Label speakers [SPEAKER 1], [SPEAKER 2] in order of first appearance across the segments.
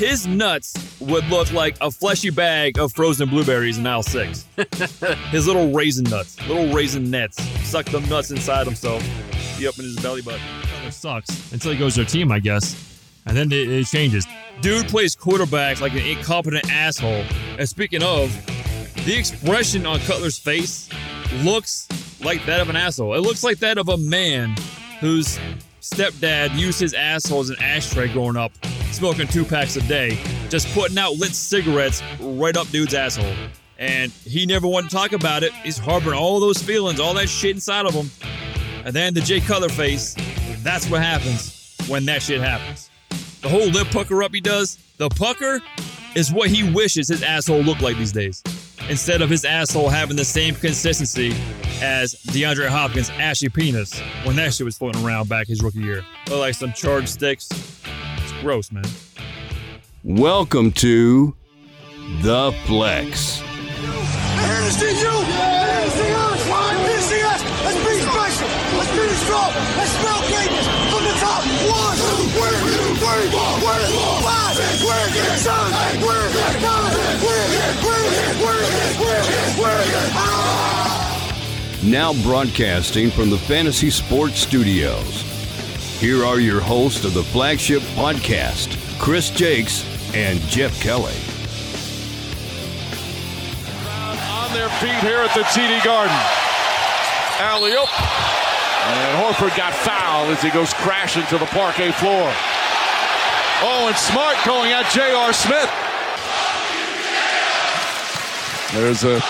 [SPEAKER 1] his nuts would look like a fleshy bag of frozen blueberries in aisle six. his little raisin nuts, little raisin nets, suck them nuts inside himself, be up in his belly button.
[SPEAKER 2] It sucks until he goes to a team, I guess. And then it, it changes.
[SPEAKER 1] Dude plays quarterback like an incompetent asshole. And speaking of, the expression on Cutler's face looks like that of an asshole. It looks like that of a man whose stepdad used his asshole as an ashtray growing up, smoking two packs a day, just putting out lit cigarettes right up dude's asshole. And he never wanted to talk about it. He's harboring all those feelings, all that shit inside of him. And then the Jay Cutler face, that's what happens when that shit happens. The whole lip pucker up he does, the pucker is what he wishes his asshole looked like these days. Instead of his asshole having the same consistency as DeAndre Hopkins' ashy penis when that shit was floating around back his rookie year. Look like some charged sticks. It's gross, man.
[SPEAKER 3] Welcome to The Flex.
[SPEAKER 4] Here to see you. Here to see us. Here to see us. Let's be special. Let's be strong. Let's smell greatness from the top. One, word, word, word, five, word, son, word, nine, word, word, word, word, word.
[SPEAKER 3] Now broadcasting from the Fantasy Sports Studios. Here are your hosts of the flagship podcast, Chris Jakes and Jeff Kelly.
[SPEAKER 5] on their feet here at the TD Garden. Alley oop. And Horford got fouled as he goes crashing to the parquet floor. Oh, and Smart going at J.R. Smith. There's a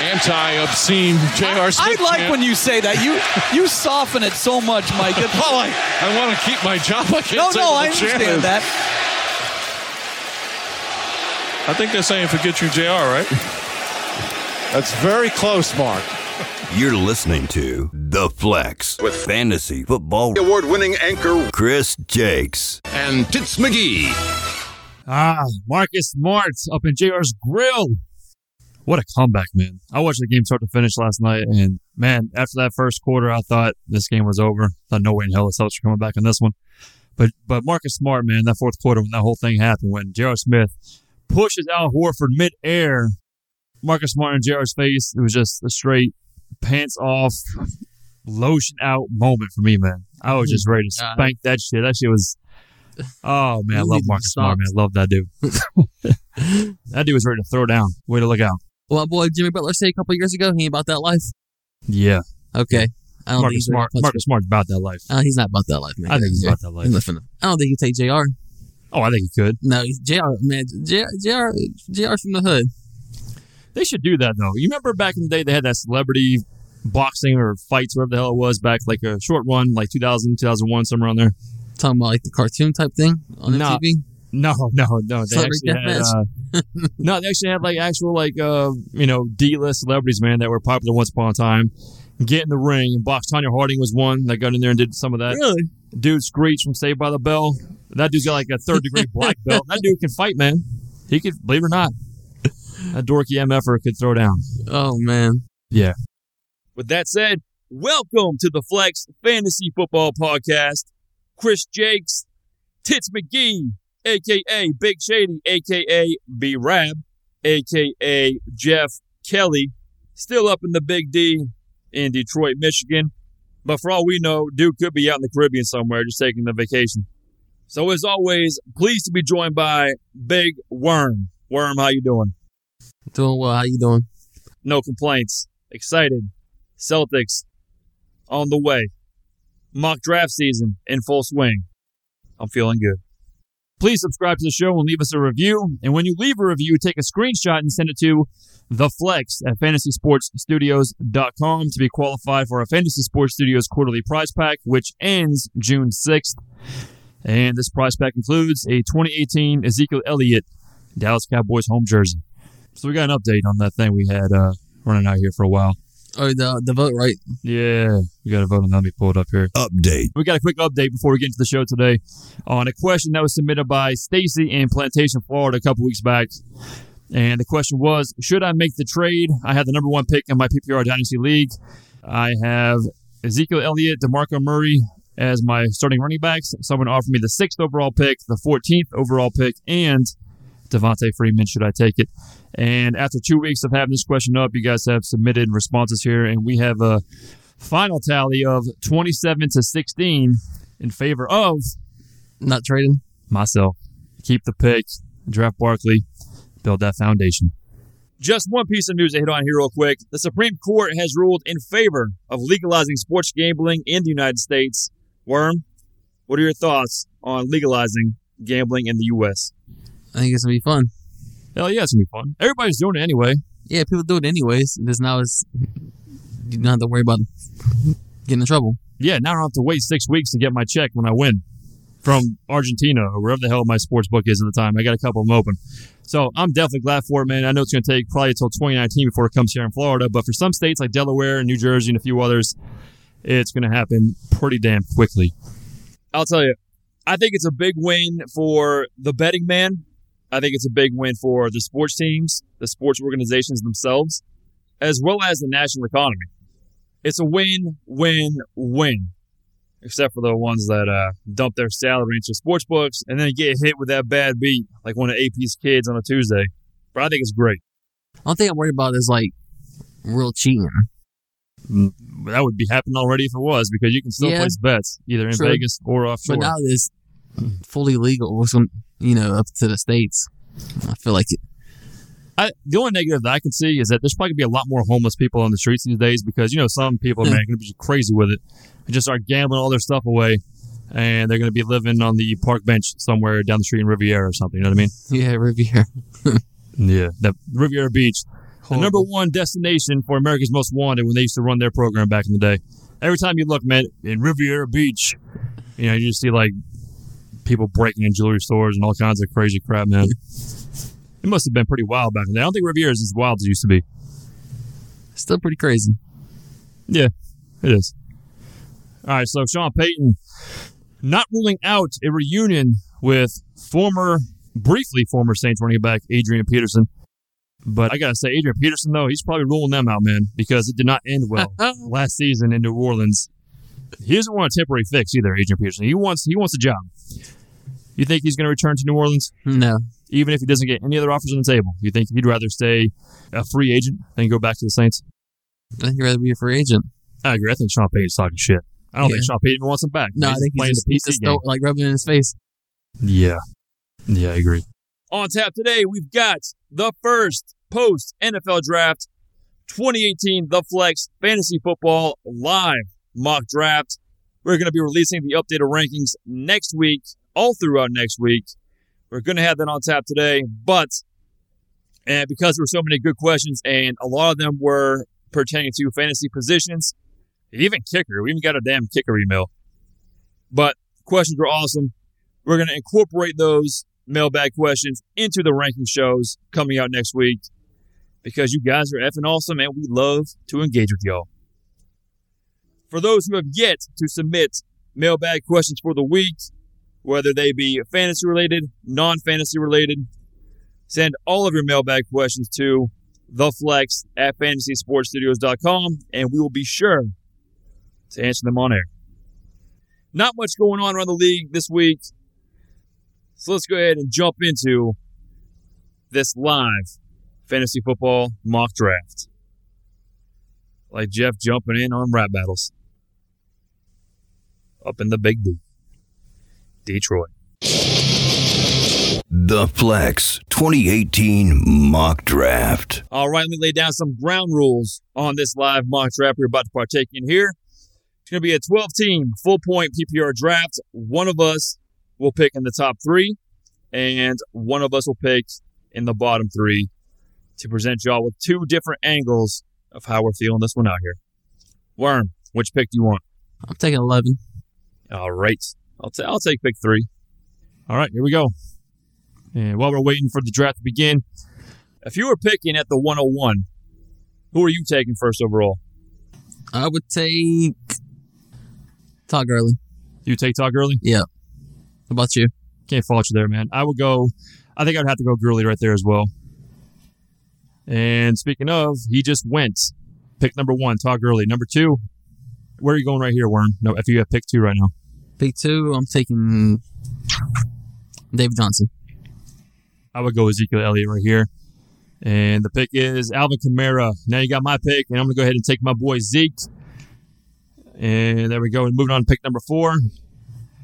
[SPEAKER 5] anti-obscene J.R. Smith.
[SPEAKER 6] I like
[SPEAKER 5] chant.
[SPEAKER 6] when you say that. You you soften it so much, Mike. It-
[SPEAKER 5] Oh, I, I want to keep my job. I can't
[SPEAKER 6] no, no, I
[SPEAKER 5] the
[SPEAKER 6] understand
[SPEAKER 5] is.
[SPEAKER 6] that.
[SPEAKER 7] I think they're saying forget you, JR, right?
[SPEAKER 5] That's very close, Mark.
[SPEAKER 3] You're listening to The Flex with fantasy football
[SPEAKER 8] award winning anchor
[SPEAKER 3] Chris Jakes.
[SPEAKER 8] and Tits McGee.
[SPEAKER 2] Ah, Marcus Smart up in JR's grill. What a comeback, man. I watched the game start to finish last night, and man, after that first quarter, I thought this game was over. I thought no way in hell the Celtics were coming back in this one. But but Marcus Smart, man, that fourth quarter when that whole thing happened, when J.R. Smith pushes Al Horford midair, Marcus Smart in J.R.'s face, it was just a straight pants off, lotion out moment for me, man. I was just ready to spank that shit. That shit was. Oh man, I love Marcus Smart, man. I love that dude. that dude was ready to throw down. Way to look out.
[SPEAKER 9] Well, boy, Jimmy Butler said a couple years ago he ain't about that life.
[SPEAKER 2] Yeah,
[SPEAKER 9] Okay, I don't think
[SPEAKER 2] Marcus
[SPEAKER 9] he's
[SPEAKER 2] Smart. Marcus Smart's about that life.
[SPEAKER 9] Uh, he's not about that life, man.
[SPEAKER 2] I think he's about that life.
[SPEAKER 9] I don't think he take Jr.
[SPEAKER 2] Oh, I think he could.
[SPEAKER 9] No, Jr. Man, Jr. Jr. Jr. from the hood.
[SPEAKER 2] They should do that though. You remember back in the day they had that celebrity boxing or fights, whatever the hell it was, back like a short run, like 2000, 2001, somewhere on there.
[SPEAKER 9] Talking about like the cartoon type thing on
[SPEAKER 2] Nah.
[SPEAKER 9] MTV.
[SPEAKER 2] No, no, no. They
[SPEAKER 9] Celebrity
[SPEAKER 2] actually had, uh, no, they actually had like actual like uh you know D list celebrities, man, that were popular once upon a time. Get in the ring and box. Tonya Harding was one that got in there and did some of that.
[SPEAKER 9] Really?
[SPEAKER 2] Dude Screech from Saved by the Bell. That dude's got like a third degree black belt. That dude can fight, man. He could, believe it or not. a dorky MFer could throw down.
[SPEAKER 9] Oh man.
[SPEAKER 2] Yeah.
[SPEAKER 1] With that said, welcome to the Flex Fantasy Football Podcast. Chris Jakes, Tits McGee, aka Big Shady, aka B Rab, aka Jeff Kelly, still up in the Big D in Detroit, Michigan. But for all we know, dude could be out in the Caribbean somewhere just taking a vacation. So as always, pleased to be joined by Big Worm. Worm, how you doing?
[SPEAKER 9] Doing well. How you doing?
[SPEAKER 1] No complaints. Excited. Celtics on the way. Mock draft season in full swing. I'm feeling good. Please subscribe to the show and leave us a review. And when you leave a review, take a screenshot and send it to the flex at fantasysportsstudios.com to be qualified for our Fantasy Sports Studios quarterly prize pack, which ends June 6th. And this prize pack includes a 2018 Ezekiel Elliott Dallas Cowboys home jersey. So we got an update on that thing we had uh, running out here for a while.
[SPEAKER 9] Oh, the the vote, right?
[SPEAKER 2] Yeah, we got a vote on that. Let me pull it up here.
[SPEAKER 3] Update.
[SPEAKER 2] We got a quick update before we get into the show today on a question that was submitted by Stacy in Plantation, Florida, a couple weeks back. And the question was, should I make the trade? I had the number one pick in my PPR Dynasty League. I have Ezekiel Elliott, DeMarco Murray, as my starting running backs. Someone offered me the sixth overall pick, the 14th overall pick, and Devonta Freeman. Should I take it? And after two weeks of having this question up, you guys have submitted responses here, and we have a final tally of 27 to 16 in favor of
[SPEAKER 9] Not trading.
[SPEAKER 2] myself. Keep the pick, draft Barkley, build that foundation. Just one piece of news to hit on here, real quick. The Supreme Court has ruled in favor of legalizing sports gambling in the United States. Worm, what are your thoughts on legalizing gambling in the U.S.?
[SPEAKER 9] I think it's gonna be fun.
[SPEAKER 2] Hell yeah, it's gonna be fun. Everybody's doing it anyway.
[SPEAKER 9] Yeah, people do it anyways. Just now it's you don't have to worry about getting in trouble.
[SPEAKER 2] Yeah, now I don't have to wait six weeks to get my check when I win from Argentina or wherever the hell my sports book is at the time. I got a couple of them open. So I'm definitely glad for it, man. I know it's going to take probably until 2019 before it comes here in Florida, but for some states like Delaware and New Jersey and a few others, it's going to happen pretty damn quickly. I'll tell you, I think it's a big win for the betting man. I think it's a big win for the sports teams, the sports organizations themselves, as well as the national economy. It's a win, win, win except for the ones that uh, dump their salary into sports books and then get hit with that bad beat like one of AP's kids on a Tuesday. But I think it's great.
[SPEAKER 9] Only thing I'm worried about is like real cheating.
[SPEAKER 2] Mm, That would be happening already if it was because you can still
[SPEAKER 9] Yeah.
[SPEAKER 2] place bets either in
[SPEAKER 9] True.
[SPEAKER 2] Vegas or offshore.
[SPEAKER 9] But now it's fully legal. Gonna- you know, up to the states. I feel like it.
[SPEAKER 2] I, the only negative that I can see is that there's probably gonna be a lot more homeless people on the streets these days because you know some people
[SPEAKER 9] Yeah.
[SPEAKER 2] man are gonna be crazy with it and just start gambling all their stuff away, and they're gonna be living on the park bench somewhere down the street in Riviera or something. You know what I mean?
[SPEAKER 9] Yeah, Riviera.
[SPEAKER 2] Yeah, the Riviera Beach, the number one destination for America's Most Wanted when they used to run their program back in the day. Every time you look, man, in Riviera Beach, you know, you just see like people breaking in jewelry stores and all kinds of crazy crap, man. It must have been pretty wild back then. I don't think Riviera is as wild as it used to be.
[SPEAKER 9] Still pretty crazy.
[SPEAKER 2] Yeah, it is. All right, so Sean Payton not ruling out a reunion with former, briefly former Saints running back Adrian Peterson. But I gotta say, Adrian Peterson though, he's probably ruling them out, man, because it did not end well last season in New Orleans. He doesn't want a temporary fix either, Adrian Peterson. He wants he wants a job. You think he's going to return to New Orleans,
[SPEAKER 9] No.
[SPEAKER 2] even if he doesn't get any other offers on the table? You think he'd rather stay a free agent than go back to the Saints?
[SPEAKER 9] I think you'd rather be a free agent.
[SPEAKER 2] I agree. I think Sean Payton's talking shit. I don't think Sean Payton wants him back.
[SPEAKER 9] No, I
[SPEAKER 2] He's
[SPEAKER 9] think he's
[SPEAKER 2] playing
[SPEAKER 9] just,
[SPEAKER 2] the
[SPEAKER 9] he's
[SPEAKER 2] PC
[SPEAKER 9] just
[SPEAKER 2] game.
[SPEAKER 9] like rubbing it in his face.
[SPEAKER 2] Yeah. Yeah, I agree. On tap today, we've got the first post NFL draft 2018 The Flex Fantasy Football Live mock draft. We're going to be releasing the updated rankings next week, all throughout next week. We're going to have that on tap today, but and because there were so many good questions and a lot of them were pertaining to fantasy positions, even kicker, we even got a damn kicker email. But questions were awesome. We're going to incorporate those mailbag questions into the ranking shows coming out next week because you guys are effing awesome and we love to engage with y'all. For those who have yet to submit mailbag questions for the week, whether they be fantasy related, non fantasy related, send all of your mailbag questions to theflex at fantasysportstudios.com and we will be sure to answer them on air. Not much going on around the league this week. So let's go ahead and jump into this live fantasy football mock draft. Like Jeff jumping in on rap battles. Up in the big D. Detroit.
[SPEAKER 3] The Flex 2018 Mock Draft.
[SPEAKER 2] All right, let me lay down some ground rules on this live mock draft we're about to partake in here. It's going to be a 12 team full point PPR draft. One of us will pick in the top three, and one of us will pick in the bottom three to present y'all with two different angles of how we're feeling this one out here. Worm, which pick do you want?
[SPEAKER 9] I'm taking 11.
[SPEAKER 2] All right. I'll, ta- I'll take pick three. All right, here we go. And while we're waiting for the draft to begin, if you were picking at the 101, who are you taking first overall?
[SPEAKER 9] I would take Todd Gurley.
[SPEAKER 2] You take Todd Gurley?
[SPEAKER 9] Yeah. How about you?
[SPEAKER 2] Can't fault you there, man. I would go, I think I'd have to go Gurley right there as well. And speaking of, he just went. Pick number one, Todd Gurley. Number two, where are you going right here, Worm? No, if you have pick two right now.
[SPEAKER 9] Pick two, I'm taking Dave Johnson.
[SPEAKER 2] I would go Ezekiel Elliott right here. And the pick is Alvin Kamara. Now you got my pick, and I'm going to go ahead and take my boy Zeke. And there we go. And moving on to pick number four.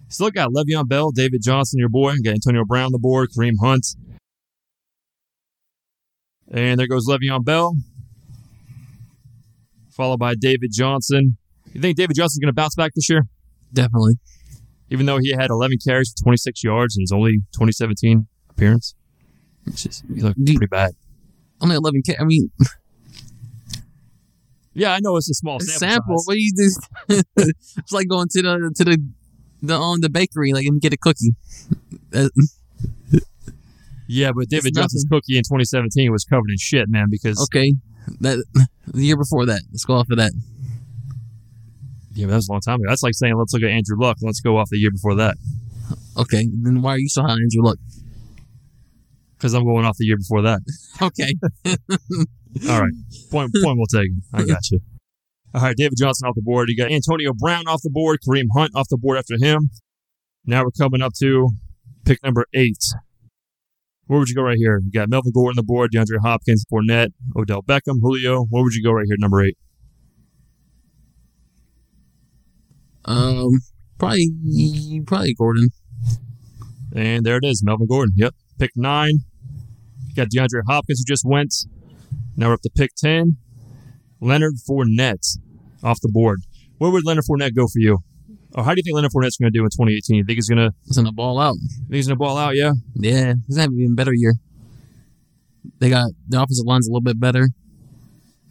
[SPEAKER 2] Still got Le'Veon Bell, David Johnson, your boy. Got Antonio Brown on the board, Kareem Hunt. And there goes Le'Veon Bell. Followed by David Johnson. You think David Johnson's going to bounce back this year?
[SPEAKER 9] Definitely.
[SPEAKER 2] Even though he had 11 carries for 26 yards in his only 2017 appearance. It's just, he looked pretty bad.
[SPEAKER 9] Only 11 I mean,
[SPEAKER 2] Yeah, I know it's a small sample.
[SPEAKER 9] sample. What do you do? it's like going to the to the the um the bakery, like and get a cookie.
[SPEAKER 2] Yeah, but David Johnson's cookie in 2017 was covered in shit, man, because
[SPEAKER 9] okay, that the year before that. Let's go off of that.
[SPEAKER 2] Yeah, that was a long time ago. That's like saying let's look at Andrew Luck. Let's go off the year before that
[SPEAKER 9] Okay, then why are you so high on Andrew Luck?
[SPEAKER 2] because I'm going off the year before that.
[SPEAKER 9] Okay,
[SPEAKER 2] All right, point point well taken. I got you. All right, David Johnson off the board. You got Antonio Brown off the board. Kareem Hunt off the board after him. Now we're coming up to pick number eight. Where would you go right here? You got Melvin Gordon on the board, DeAndre Hopkins, Fournette, Odell Beckham, Julio. Where would you go right here, number eight?
[SPEAKER 9] Um, probably probably Gordon.
[SPEAKER 2] And there it is, Melvin Gordon. Yep. Pick nine. You got DeAndre Hopkins who just went. Now we're up to pick 10. Leonard Fournette off the board. Where would Leonard Fournette go for you? Or how do you think Leonard Fournette's going to do in 2018? You think he's going to
[SPEAKER 9] He's gonna ball out.
[SPEAKER 2] think he's going to ball out? Yeah.
[SPEAKER 9] Yeah, he's having an even better year. They got the offensive line's a little bit better,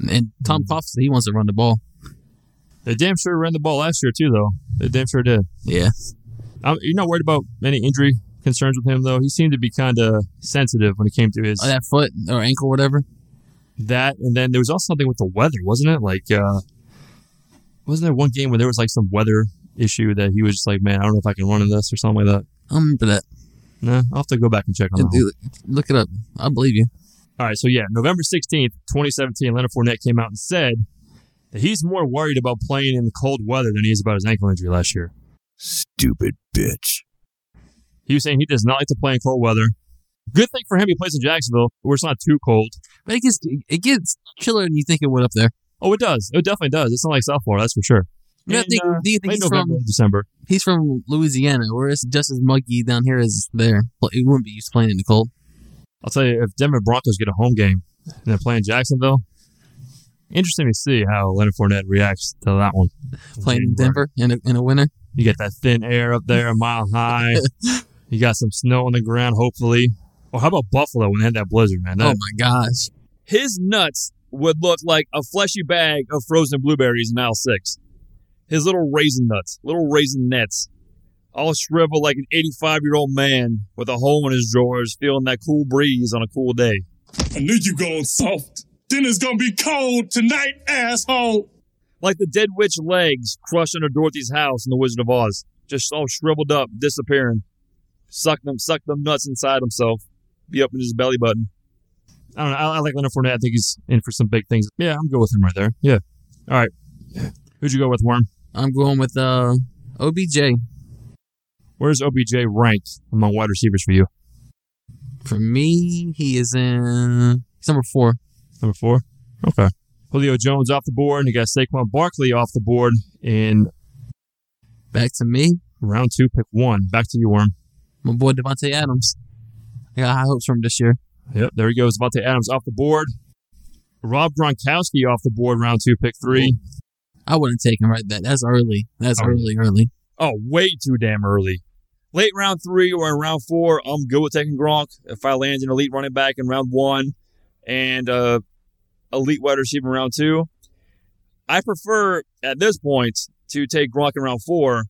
[SPEAKER 9] and Tom Coughlin he wants to run the ball.
[SPEAKER 2] They damn sure ran the ball last year too, though. They damn sure did.
[SPEAKER 9] Yeah,
[SPEAKER 2] Um, you're not worried about any injury concerns with him, though. He seemed to be kind of sensitive when it came to his
[SPEAKER 9] oh, that foot or ankle, whatever.
[SPEAKER 2] that, and then there was also something with the weather, wasn't it? Like, uh, wasn't there one game where there was like some weather issue that he was just like, man, I don't know if I can run in this or something like that.
[SPEAKER 9] I remember that.
[SPEAKER 2] Nah, I'll have to go back and check on that.
[SPEAKER 9] Look it up. I believe you.
[SPEAKER 2] All right, so yeah, November 16th, 2017, Leonard Fournette came out and said he's more worried about playing in the cold weather than he is about his ankle injury last year.
[SPEAKER 8] Stupid bitch.
[SPEAKER 2] He was saying he does not like to play in cold weather. Good thing for him, he plays in Jacksonville, where it's not too cold.
[SPEAKER 9] But it gets it gets chiller than you think it would up there.
[SPEAKER 2] Oh, it does. It definitely does. It's not like South Florida, that's for sure.
[SPEAKER 9] You
[SPEAKER 2] And,
[SPEAKER 9] think,
[SPEAKER 2] uh,
[SPEAKER 9] do you think he's
[SPEAKER 2] November,
[SPEAKER 9] from
[SPEAKER 2] December?
[SPEAKER 9] he's from Louisiana, where it's just as muggy down here as there? Well, He wouldn't be used to playing in the cold.
[SPEAKER 2] I'll tell you, if Denver Broncos get a home game and they're playing Jacksonville, interesting to see how Leonard Fournette reacts to that one.
[SPEAKER 9] Playing in Denver in a, in a winter.
[SPEAKER 2] You get that thin air up there, a mile high. you got some snow on the ground, hopefully. Or how about Buffalo when they had that blizzard, man? That,
[SPEAKER 9] Oh my gosh!
[SPEAKER 1] His nuts would look like a fleshy bag of frozen blueberries in aisle six. His little raisin nuts, little raisin nets, all shriveled like an 85 year old man with a hole in his drawers, feeling that cool breeze on a cool day.
[SPEAKER 10] I knew you going soft. Dinner's gonna be cold tonight, asshole.
[SPEAKER 1] Like the dead witch legs crushed under Dorothy's house in The Wizard of Oz, just all shriveled up, disappearing. Suck them, suck them nuts inside himself, be up in his belly button.
[SPEAKER 2] I don't know. I, I like Leonard Fournette. I think he's in for some big things. Yeah, I'm good with him right there. Yeah. All right. Who'd you go with, Worm?
[SPEAKER 9] I'm going with uh OBJ.
[SPEAKER 2] Where's OBJ ranked among wide receivers for you?
[SPEAKER 9] For me, he is in he's number four.
[SPEAKER 2] Number four? Okay. Julio Jones off the board, and you got Saquon Barkley off the board And
[SPEAKER 9] Back to me,
[SPEAKER 2] round two, pick one. Back to you, Worm.
[SPEAKER 9] my boy Davante Adams. I got high hopes for him this year.
[SPEAKER 2] Yep, there he goes. Davante Adams off the board. Rob Gronkowski off the board, round two, pick three.
[SPEAKER 9] I wouldn't take him right back. That's early. That's
[SPEAKER 2] Oh,
[SPEAKER 9] early, early.
[SPEAKER 1] Oh, way too damn early. Late round three or in round four, I'm good with taking Gronk. If I land an elite running back in round one and uh, elite wide receiver in round two, I prefer at this point to take Gronk in round four.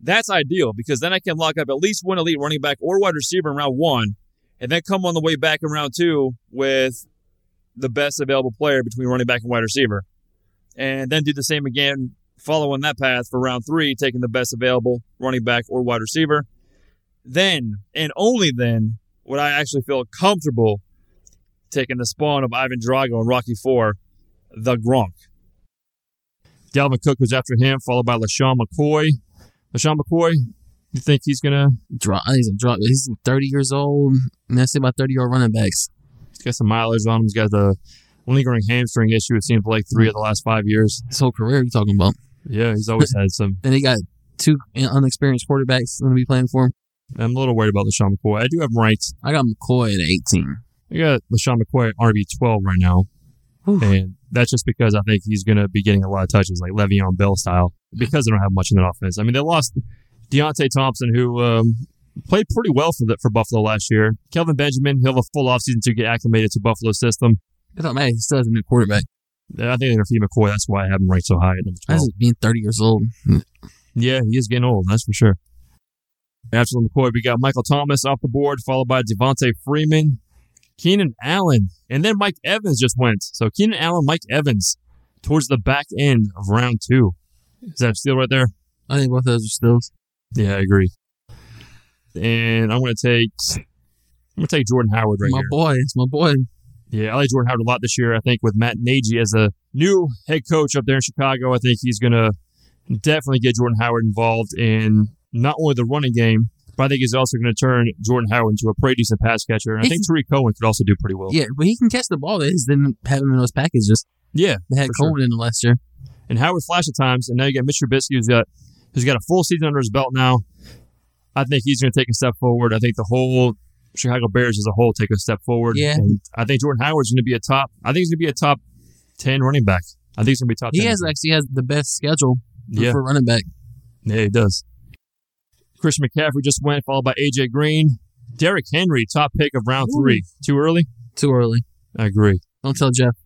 [SPEAKER 1] That's ideal because then I can lock up at least one elite running back or wide receiver in round one, and then come on the way back in round two with the best available player between running back and wide receiver, and then do the same again following that path for round three, taking the best available running back or wide receiver. Then, and only then, would I actually feel comfortable taking the spawn of Ivan Drago in Rocky Four, the Gronk.
[SPEAKER 2] Dalvin Cook was after him, followed by LeSean McCoy. LeSean McCoy, you think he's going to
[SPEAKER 9] Drop. He's a drop. He's 30 years old. And that's about 30 year old running backs.
[SPEAKER 2] he's got some mileage on him? He's got the lingering hamstring issue, it seems like three of the last five years.
[SPEAKER 9] His whole career, you talking about.
[SPEAKER 2] Yeah, he's always had some.
[SPEAKER 9] and he got two unexperienced quarterbacks going to be playing for him.
[SPEAKER 2] I'm a little worried about LeSean McCoy. I do have him ranked.
[SPEAKER 9] I got McCoy at 18.
[SPEAKER 2] I got LeSean McCoy at RB 12 right now. And that's just because I think he's going to be getting a lot of touches, like Le'Veon Bell style, because they don't have much in that offense. I mean, they lost Deonte Thompson, who um, played pretty well for the, for Buffalo last year. Kelvin Benjamin, he'll have a full offseason to get acclimated to Buffalo's system.
[SPEAKER 9] I don't matter. He still has a new quarterback.
[SPEAKER 2] I think they're feed McCoy. That's why I have him ranked so high at number 12.
[SPEAKER 9] That's being 30 years old.
[SPEAKER 2] Yeah, he is getting old, that's for sure. After McCoy, we got Michael Thomas off the board, followed by Devonta Freeman, Keenan Allen, and then Mike Evans just went. So Keenan Allen, Mike Evans, towards the back end of round two. Is that a steal right there?
[SPEAKER 9] I think both of those are steals.
[SPEAKER 2] Yeah, I agree. And I'm going to take I'm going to take Jordan Howard right
[SPEAKER 9] my
[SPEAKER 2] here.
[SPEAKER 9] boy. It's my boy.
[SPEAKER 2] Yeah, I like Jordan Howard a lot this year. I think with Matt Nagy as a new head coach up there in Chicago, I think he's going to definitely get Jordan Howard involved in not only the running game, but I think he's also going to turn Jordan Howard into a pretty decent pass catcher. And I
[SPEAKER 9] He
[SPEAKER 2] think Tarik Cohen could also do pretty well.
[SPEAKER 9] Yeah, but he can catch the ball. They just didn't have him in those packages.
[SPEAKER 2] Yeah,
[SPEAKER 9] They had
[SPEAKER 2] for sure.
[SPEAKER 9] Cohen in the last year.
[SPEAKER 2] And Howard flash at times, and now you got Mitch Trubisky who's got who's got a full season under his belt now. I think he's going to take a step forward. I think the whole Chicago Bears as a whole take a step forward.
[SPEAKER 9] Yeah.
[SPEAKER 2] And I think Jordan Howard's going to be a top. I think he's going to be a top ten running back. I think he's going to be top.
[SPEAKER 9] He
[SPEAKER 2] 10.
[SPEAKER 9] has actually has the best schedule for,
[SPEAKER 2] Yeah.
[SPEAKER 9] for running back.
[SPEAKER 2] Yeah, he does. Christian McCaffrey just went, followed by AJ Green. Derrick Henry, top pick of round three. Too early?
[SPEAKER 9] Too early.
[SPEAKER 2] I agree.
[SPEAKER 9] Don't tell Jeff.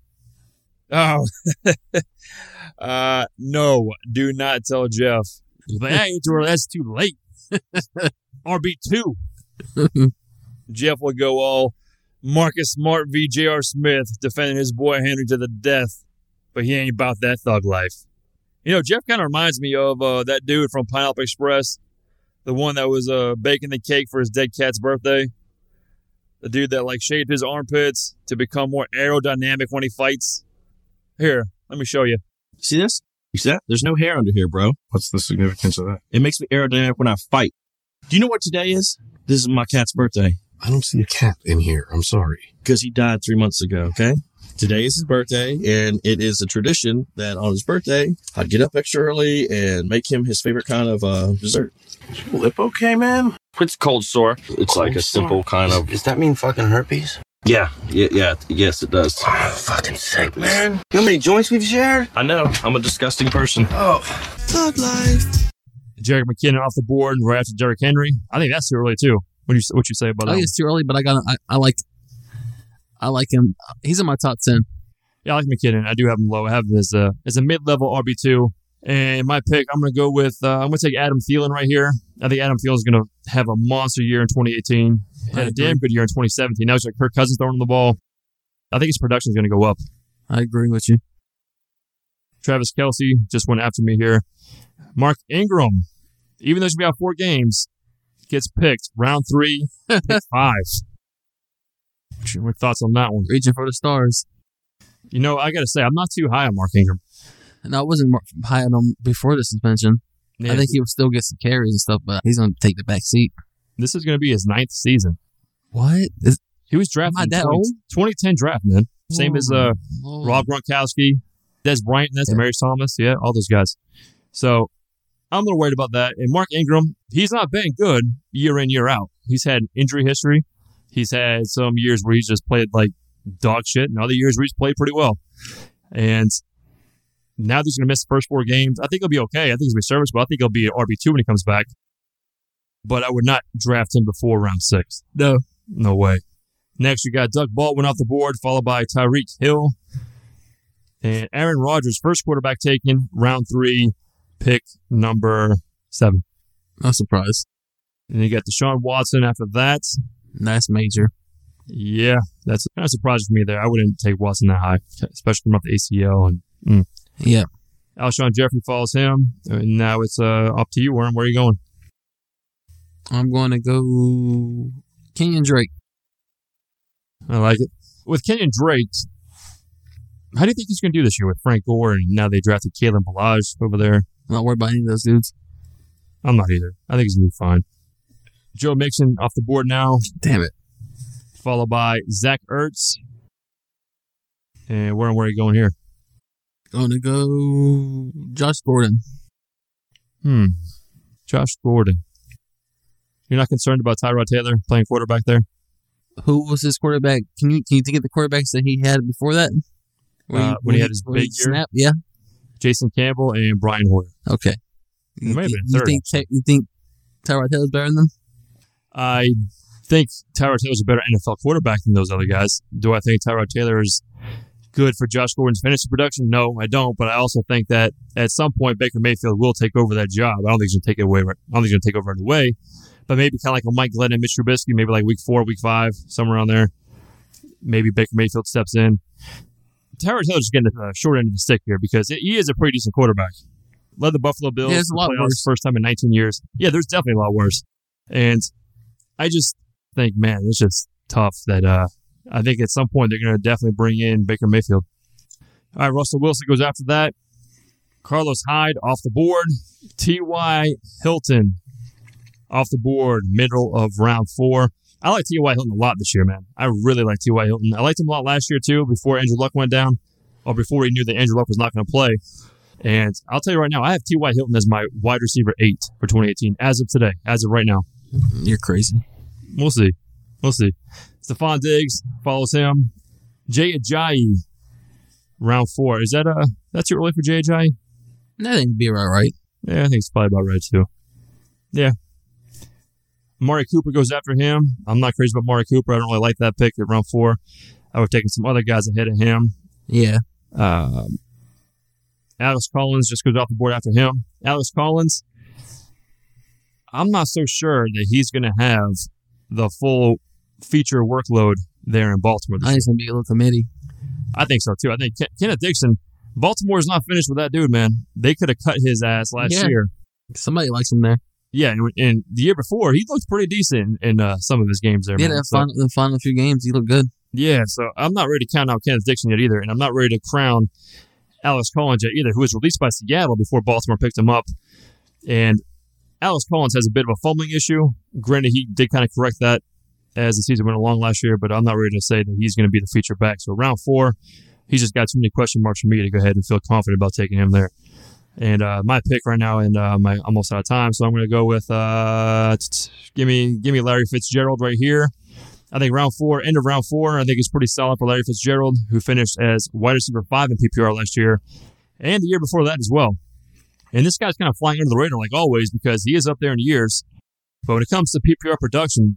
[SPEAKER 1] Oh, uh, no, do not tell Jeff.
[SPEAKER 2] He's like, hey, too early. That's too late. RB two.
[SPEAKER 1] Jeff will go all Marcus Smart v. J.R. Smith defending his boy Henry to the death, but he ain't about that thug life. You know, Jeff kind of reminds me of uh, that dude from Pineapple Express, the one that was uh, baking the cake for his dead cat's birthday. The dude that like shaved his armpits to become more aerodynamic when he fights. Here, let me show you.
[SPEAKER 11] See this? You see that? There's no hair under here, bro.
[SPEAKER 10] What's the significance of that?
[SPEAKER 11] It makes me aerodynamic when I fight. Do you know what today is? This is my cat's birthday.
[SPEAKER 8] I don't see a cat in here. I'm sorry.
[SPEAKER 11] Because he died three months ago, okay? Today is his birthday, and it is a tradition that on his birthday, I'd get up extra early and make him his favorite kind of uh, dessert.
[SPEAKER 8] Lip okay, man?
[SPEAKER 11] It's cold sore. It's like a simple kind of.
[SPEAKER 8] Does that mean fucking herpes?
[SPEAKER 11] Yeah, yeah, yeah, yes, it does.
[SPEAKER 8] Oh, fucking sick, man. You know how many joints we've shared?
[SPEAKER 11] I know. I'm a disgusting person.
[SPEAKER 8] Oh, thug life.
[SPEAKER 2] Jerick McKinnon off the board right after Derrick Henry. I think that's too early too. What do you what you say about
[SPEAKER 9] I
[SPEAKER 2] that?
[SPEAKER 9] think it's too early, but I got I, I like I like him. He's in my top ten.
[SPEAKER 2] Yeah, I like McKinnon. I do have him low. I have him as a as a mid level RB two. And my pick, I'm going to go with uh, I'm going to take Adam Thielen right here. I think Adam Thielen is going to have a monster year in 2018. Had a damn good year in 2017. Now he's got Kirk Cousins throwing the ball. I think his production is going to go up.
[SPEAKER 9] I agree with you.
[SPEAKER 2] Travis Kelce just went after me here. Mark Ingram, even though he's been out four games, gets picked round three, pick five. Your thoughts on that one?
[SPEAKER 9] Reaching for the stars.
[SPEAKER 2] You know, I got to say, I'm not too high on Mark Ingram.
[SPEAKER 9] And I wasn't high on him before the suspension.
[SPEAKER 2] Yeah,
[SPEAKER 9] I think he will still get some carries and stuff, but he's going to take the back seat.
[SPEAKER 2] this is going to be his ninth season.
[SPEAKER 9] What? Is,
[SPEAKER 2] He was drafted in 20 2010 draft, man. Same as uh,
[SPEAKER 9] oh.
[SPEAKER 2] Rob Gronkowski, Dez Bryant, that's
[SPEAKER 9] Yeah.
[SPEAKER 2] Mary Thomas. Yeah, all those guys. So I'm a little worried about that. And Mark Ingram, he's not been good year in, year out. He's had injury history. He's had some years where he's just played like dog shit, and other years where he's played pretty well. And now that he's going to miss the first four games, I think he'll be okay. I think he's going to be serviceable. But I think he'll be an RB2 when he comes back. But I would not draft him before round six.
[SPEAKER 9] No.
[SPEAKER 2] No way. Next, we got Doug Baldwin off the board, followed by Tyreek Hill. And Aaron Rodgers, first quarterback taken, round three, pick number seven.
[SPEAKER 9] No surprise.
[SPEAKER 2] And you got Deshaun Watson after that.
[SPEAKER 9] That's major.
[SPEAKER 2] Yeah, that's kind of surprising for me there. I wouldn't take Watson that high, especially from off the ACL. And mm.
[SPEAKER 9] Yeah.
[SPEAKER 2] Alshon Jeffery follows him. And now it's uh, up to you, Warren. Where are you going?
[SPEAKER 9] I'm going to go Kenyan Drake.
[SPEAKER 2] I like it. With Kenyan Drake, how do you think he's going to do this year with Frank Gore? And now they drafted Kalen Ballage over there.
[SPEAKER 9] I'm not worried about any of those dudes.
[SPEAKER 2] I'm not either. I think he's gonna be fine. Joe Mixon off the board now.
[SPEAKER 9] Damn it.
[SPEAKER 2] Followed by Zach Ertz. And where and where are you going here?
[SPEAKER 9] Going to go Josh Gordon.
[SPEAKER 2] Hmm. Josh Gordon. You're not concerned about Tyrod Taylor playing quarterback there?
[SPEAKER 9] Who was his quarterback? Can you can you think of the quarterbacks that he had before that?
[SPEAKER 2] Uh, when he had his big year?
[SPEAKER 9] snap? Yeah.
[SPEAKER 2] Jason Campbell and Brian Hoyer.
[SPEAKER 9] Okay.
[SPEAKER 2] It may have been
[SPEAKER 9] you
[SPEAKER 2] third.
[SPEAKER 9] think Ta- you think Tyrod Taylor's better than them?
[SPEAKER 2] I think Tyrod Taylor Taylor's a better NFL quarterback than those other guys. Do I think Tyrod Taylor is good for Josh Gordon's fantasy production? No, I don't. But I also think that at some point Baker Mayfield will take over that job. I don't think he's going to take it away. Right, I don't think he's going to take over right away. But maybe kind of like a Mike Glenn and Mitch Trubisky, maybe like week four, week five, somewhere around there. Maybe Baker Mayfield steps in. Tyrod Taylor's getting the short end of the stick here because he is a pretty decent quarterback. Led the Buffalo Bills
[SPEAKER 9] Yeah, a lot worse.
[SPEAKER 2] first time in 19 years. Yeah, there's definitely a lot worse. And I just think, man, it's just tough that uh, I think at some point they're going to definitely bring in Baker Mayfield. All right, Russell Wilson goes after that. Carlos Hyde off the board. T.Y. Hilton off the board, middle of round four. I like T.Y. Hilton a lot this year, man. I really like T.Y. Hilton. I liked him a lot last year, too, before Andrew Luck went down, or before he knew that Andrew Luck was not going to play. And I'll tell you right now, I have T.Y. Hilton as my wide receiver eight for 2018 as of today, as of right now.
[SPEAKER 9] You're crazy.
[SPEAKER 2] We'll see. We'll see. Stefon Diggs follows him. Jay Ajayi, round four. Is that uh that's too early for Jay Ajayi?
[SPEAKER 9] That ain't be right, right?
[SPEAKER 2] Yeah, I think it's probably about right too. Yeah. Amari Cooper goes after him. I'm not crazy about Amari Cooper. I don't really like that pick at round four. I would have taken some other guys ahead of him.
[SPEAKER 9] Yeah.
[SPEAKER 2] Um, Alex Collins just goes off the board after him. Alex Collins, I'm not so sure that he's going to have the full feature workload there in Baltimore. This
[SPEAKER 9] I think it's gonna be a little committee.
[SPEAKER 2] I think so too. I think Ken- Kenneth Dixon, Baltimore's not finished with that dude, man. They could have cut his ass last
[SPEAKER 9] Yeah.
[SPEAKER 2] year.
[SPEAKER 9] Somebody likes him there.
[SPEAKER 2] Yeah, and, and the year before, he looked pretty decent in uh, some of his games there.
[SPEAKER 9] Yeah,
[SPEAKER 2] man.
[SPEAKER 9] that
[SPEAKER 2] So-
[SPEAKER 9] final, the final few games, he looked good.
[SPEAKER 2] yeah, so I'm not ready to count out Kenneth Dixon yet either, and I'm not ready to crown Alex Collins yet either, who was released by Seattle before Baltimore picked him up. And Alex Collins has a bit of a fumbling issue. Granted, he did kind of correct that as the season went along last year, but I'm not ready to say that he's going to be the feature back. So round four, he's just got too many question marks for me to go ahead and feel confident about taking him there. And uh, my pick right now, and uh, my almost out of time, so I'm going to go with uh, give me give me Larry Fitzgerald right here. I think round four, end of round four, I think it's pretty solid for Larry Fitzgerald, who finished as wide receiver five in PPR last year, and the year before that as well. And this guy's kind of flying under the radar like always because he is up there in years. But when it comes to PPR production,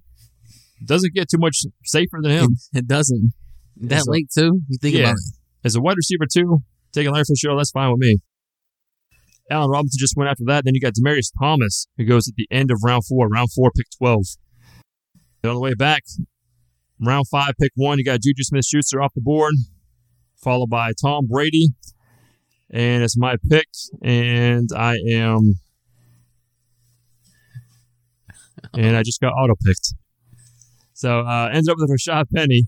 [SPEAKER 2] doesn't get too much safer than him.
[SPEAKER 9] It, it doesn't. That
[SPEAKER 2] so-
[SPEAKER 9] late too. You think
[SPEAKER 2] Yeah.
[SPEAKER 9] about it.
[SPEAKER 2] As a wide receiver too, taking Larry Fitzgerald, that's fine with me. Allen Robinson just went after that. Then you got Demaryius Thomas, who goes at the end of round four, round four, pick 12. Then on the way back, round five, pick one, you got Juju Smith Schuster off the board, followed by Tom Brady. And it's my pick, and I am. And I just got auto picked. So uh, ends up with Rashad Penny,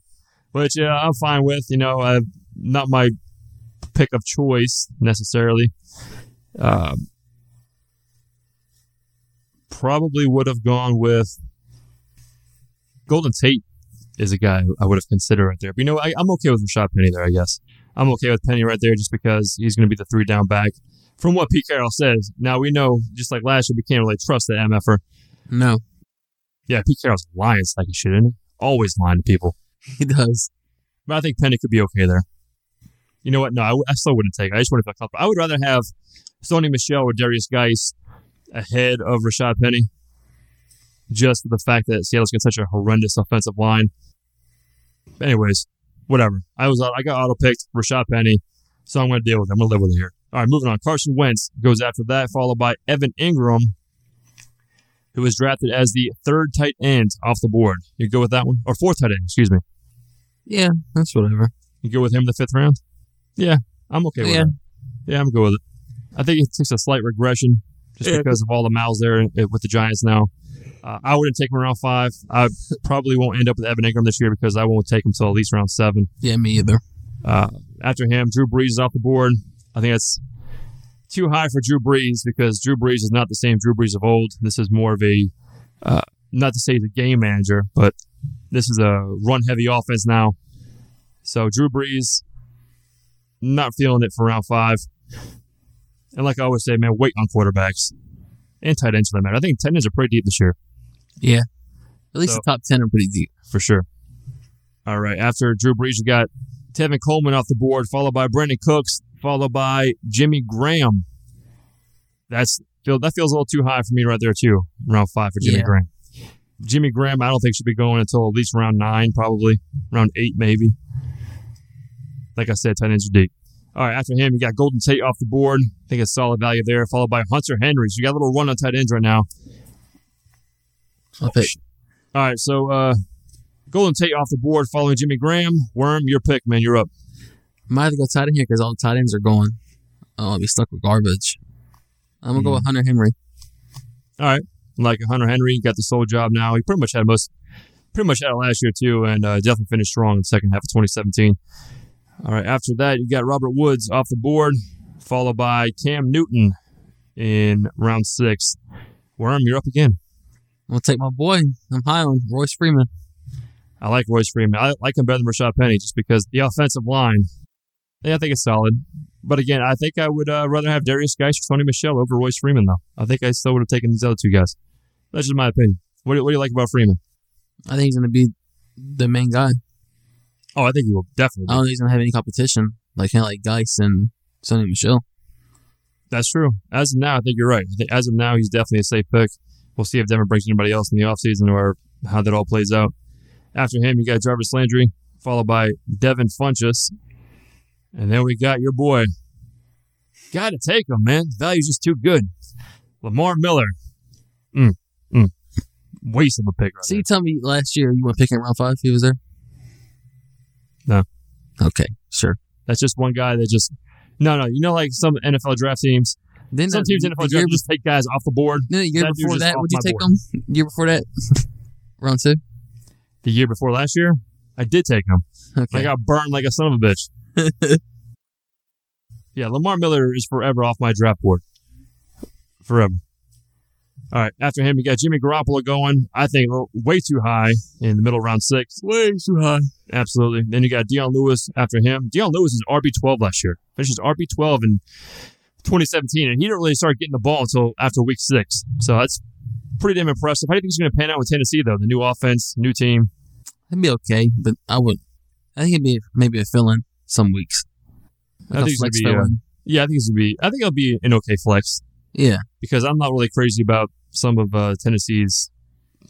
[SPEAKER 2] which uh, I'm fine with. You know, uh, not my pick of choice necessarily. Um, probably would have gone with Golden Tate is a guy I would have considered right there. But you know, I, I'm okay with Rashad Penny there. I guess I'm okay with Penny right there just because he's going to be the three down back. From what Pete Carroll says, now we know just like last year, we can't really trust the MFer.
[SPEAKER 9] No,
[SPEAKER 2] Yeah, Pete Carroll's lying like he should, isn't? Always lying to people.
[SPEAKER 9] he does.
[SPEAKER 2] But I think Penny could be okay there. You know what? No, I, I still wouldn't take it. I just want to feel comfortable. I would rather have Sony Michel or Derrius Guice ahead of Rashad Penny just for the fact that Seattle's got such a horrendous offensive line. Anyways, whatever. I was I got auto picked Rashad Penny, so I'm going to deal with it. I'm going to live with it here. All right, moving on. Carson Wentz goes after that, followed by Evan Engram, who was drafted as the third tight end off the board. You go with that one? Or fourth tight end, excuse me.
[SPEAKER 9] Yeah, that's whatever.
[SPEAKER 2] You go with him in the fifth round? Yeah, I'm okay with
[SPEAKER 9] Yeah.
[SPEAKER 2] that. Yeah, I'm good with it. I think it takes a slight regression just
[SPEAKER 9] Yeah.
[SPEAKER 2] because of all the mouths there eh, with the Giants now. Uh, I wouldn't take him around five. I probably won't end up with Evan Engram this year because I won't take him till at least round seven.
[SPEAKER 9] Yeah, me either.
[SPEAKER 2] Uh, after him, Drew Brees is off the board. I think that's too high for Drew Brees because Drew Brees is not the same Drew Brees of old. This is more of a, uh, not to say he's a game manager, but this is a run heavy offense now. So Drew Brees, not feeling it for round five. And like I always say, man, wait on quarterbacks and tight ends for that matter. I think tight ends are pretty deep this year.
[SPEAKER 9] Yeah. At least
[SPEAKER 2] So-
[SPEAKER 9] the top 10 are pretty deep.
[SPEAKER 2] for sure. All right. After Drew Brees, you got Tevin Coleman off the board, followed by Brandin Cooks, followed by Jimmy Graham. That's feel that feels a little too high for me right there too. Round five for Jimmy
[SPEAKER 9] Yeah.
[SPEAKER 2] Graham. Jimmy Graham, I don't think should be going until at least round nine, probably round eight, maybe. Like I said, tight ends are deep. All right, after him, you got Golden Tate off the board. I think it's solid value there, followed by Hunter Henry. So you got a little run on tight ends right now.
[SPEAKER 9] I'll pick.
[SPEAKER 2] All right, so uh, Golden Tate off the board, following Jimmy Graham. Worm, your pick, man. You're up.
[SPEAKER 9] I Might have to go tight end here because all the tight ends are going. Oh, I'll be stuck with garbage. I'm going to go with Hunter Henry.
[SPEAKER 2] All right, like Hunter Henry got the sole job now. He pretty much had most, pretty much had it last year too, and uh, definitely finished strong in the second half of 2017. All right, after that, you got Robert Woods off the board, followed by Cam Newton in round six. Worm, you're up again.
[SPEAKER 9] I'm to take my boy. I'm high on Royce Freeman.
[SPEAKER 2] I like Royce Freeman. I like him better than Rashad Penny just because the offensive line, yeah, I think it's solid. But again, I think I would uh, rather have Derrius Guice or Sony Michel over Royce Freeman, though. I think I still would have taken these other two guys. That's just my opinion. What do, what do you like about Freeman?
[SPEAKER 9] I think he's going to be the main guy.
[SPEAKER 2] Oh, I think he will definitely.
[SPEAKER 9] I don't think he's going to have any competition like kind of like Guice and Sony Michel.
[SPEAKER 2] That's true. As of now, I think you're right. I think as of now, he's definitely a safe pick. We'll see if Denver brings anybody else in the offseason or how that all plays out. After him, you got Jarvis Landry, followed by Devin Funchess. And then we got your boy. Got to take him, man. Value's just too good. Lamar Miller. Mm, mm. Waste of a pick right
[SPEAKER 9] So you tell me last year you went picking round five? He was there.
[SPEAKER 2] No.
[SPEAKER 9] Okay, sure.
[SPEAKER 2] That's just one guy that just. No, no. You know, like some NFL draft teams.
[SPEAKER 9] Then
[SPEAKER 2] some
[SPEAKER 9] the-
[SPEAKER 2] teams
[SPEAKER 9] the
[SPEAKER 2] NFL
[SPEAKER 9] year
[SPEAKER 2] draft just take guys off the board.
[SPEAKER 9] No, the year
[SPEAKER 2] That
[SPEAKER 9] before that, would you take
[SPEAKER 2] board.
[SPEAKER 9] him? Year before that, round two.
[SPEAKER 2] The year before last year, I did take him.
[SPEAKER 9] Okay.
[SPEAKER 2] I got burned like a son of a bitch. yeah, Lamar Miller is forever off my draft board. Forever. All right. After him, you got Jimmy Garoppolo going. I think way too high in the middle of round six. Way too high. Absolutely. Then you got Dion Lewis after him. Dion Lewis is RB twelve last year. Finishes RB twelve in 2017, and he didn't really start getting the ball until after week six. So that's pretty damn impressive. How do you think he's going to pan out with Tennessee though? The new offense, new team.
[SPEAKER 9] It'd be okay, but I would. I think it'd be maybe a fill-in some weeks.
[SPEAKER 2] I
[SPEAKER 9] Like a
[SPEAKER 2] think he's gonna be. Uh, yeah, I think going to be. I think he'll be an okay flex.
[SPEAKER 9] Yeah.
[SPEAKER 2] because I'm not really crazy about some of uh, Tennessee's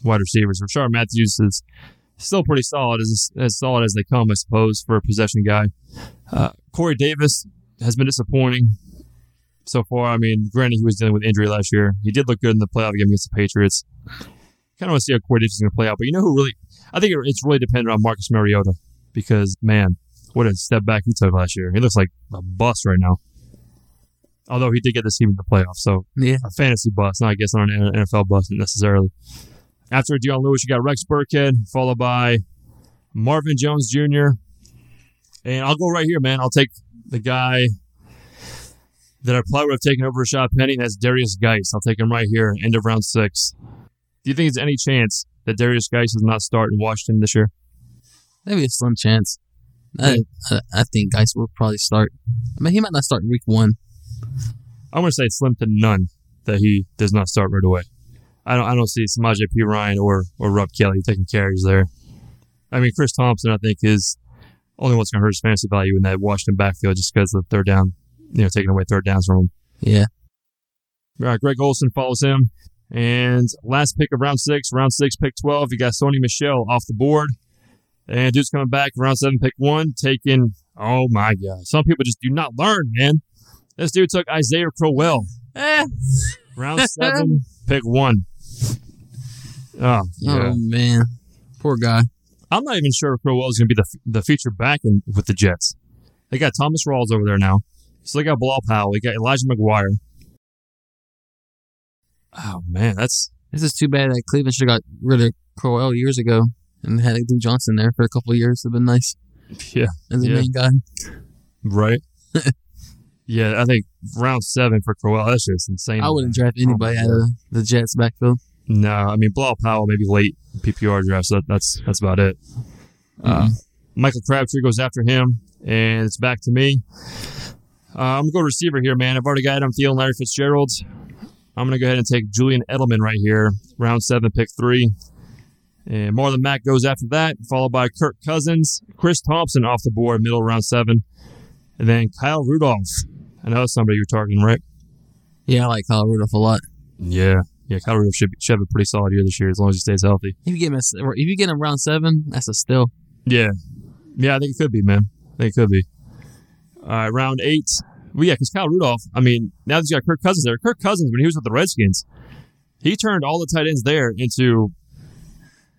[SPEAKER 2] wide receivers. Rishard Matthews is still pretty solid, as as solid as they come, I suppose, for a possession guy. Uh, Corey Davis has been disappointing so far. I mean, granted, he was dealing with injury last year. He did look good in the playoff game against the Patriots. Kind of want to see how Corey Davis is going to play out, but you know who really? I think it's really dependent on Marcus Mariota because man, what a step back he took last year. He looks like a bust right now. Although he did get this team in the playoffs, so
[SPEAKER 9] Yeah.
[SPEAKER 2] a fantasy bust, not I guess not an NFL bust necessarily. After Dion Lewis, you got Rex Burkhead, followed by Marvin Jones Jr. And I'll go right here, man. I'll take the guy that I probably would have taken over Rashad Penny. That's Derrius Guice. I'll take him right here, end of round six. Do you think there's any chance that Derrius Guice does not start in Washington this year?
[SPEAKER 9] Maybe a slim chance. I, I, think Guice will probably start. I mean, he might not start week one.
[SPEAKER 2] I'm going to say it's slim to none that he does not start right away. I don't. I don't see Samaje Perine or or Rob Kelly taking carries there. I mean, Chris Thompson, I think, is only what's going to hurt his fantasy value in that Washington backfield just because of the third down, you know, taking away third downs from him.
[SPEAKER 9] Yeah.
[SPEAKER 2] All right, Greg Olsen follows him. And last pick of round six, round six, pick 12, you got Sony Michel off the board. And dude's coming back, round seven, pick one, taking, oh my God. Some people just do not learn, man. This dude took Isaiah Crowell. Eh. Round seven, pick one. Oh, oh yeah.
[SPEAKER 9] Oh man, poor guy.
[SPEAKER 2] I'm not even sure if Crowell is going to be the, the feature back in, with the Jets. They got Thomas Rawls over there now. So they got Bilal Powell. They got Elijah McGuire. Oh, man, that's
[SPEAKER 9] This is too bad that Cleveland should have got rid of Crowell years ago and had Duke Johnson there for a couple of years. It'd been nice
[SPEAKER 2] yeah,
[SPEAKER 9] as the
[SPEAKER 2] yeah.
[SPEAKER 9] main guy.
[SPEAKER 2] right. Yeah, I think round seven for Crowell. That's just insane.
[SPEAKER 9] I wouldn't draft anybody out of the Jets backfield.
[SPEAKER 2] No, I mean Bilal Powell maybe late PPR draft. So that, that's that's about it. Uh, Michael Crabtree goes after him, and it's back to me. Uh, I'm gonna go receiver here, man. I've already got Adam Thielen, Larry Fitzgerald. I'm gonna go ahead and take Julian Edelman right here, round seven, pick three. And Marlon Mack goes after that, followed by Kirk Cousins, Chris Thompson off the board, middle of round seven, and then Kyle Rudolph. I know that's somebody you're targeting, right?
[SPEAKER 9] Yeah, I like Kyle Rudolph a lot.
[SPEAKER 2] Yeah, yeah. Kyle Rudolph should, be, should have a pretty solid year this year as long as he stays healthy.
[SPEAKER 9] If you get him, at- if you get him round seven, that's a steal.
[SPEAKER 2] Yeah. Yeah, I think it could be, man. I think it could be. All right, round eight. Well, yeah, because Kyle Rudolph, I mean, now that you got Kirk Cousins there, Kirk Cousins, when he was with the Redskins, he turned all the tight ends there into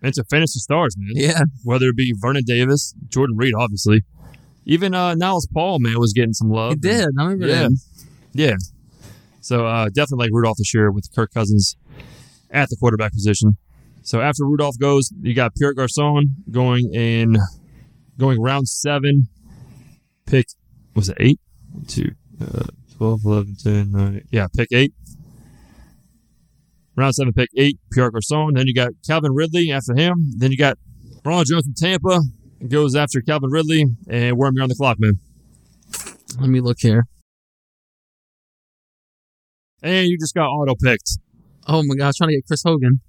[SPEAKER 2] into fantasy stars, man.
[SPEAKER 9] Yeah.
[SPEAKER 2] Whether it be Vernon Davis, Jordan Reed, obviously. Even uh, Niles Paul, man, was getting some love.
[SPEAKER 9] He did. I remember
[SPEAKER 2] yeah.
[SPEAKER 9] that.
[SPEAKER 2] Yeah. So uh, definitely like Rudolph this year with Kirk Cousins at the quarterback position. So after Rudolph goes, you got Pierre Garcon going in going round seven. Pick was it eight? Two, uh, 12, 11, 10, 9. Yeah, pick eight. Round seven, pick eight, Pierre Garcon. Then you got Calvin Ridley after him. Then you got Ronald Jones from Tampa goes after Calvin Ridley, and Worm, you're on the clock, man.
[SPEAKER 9] Let me look here.
[SPEAKER 2] And you just got auto picked.
[SPEAKER 9] Oh my god, trying to get Chris Hogan.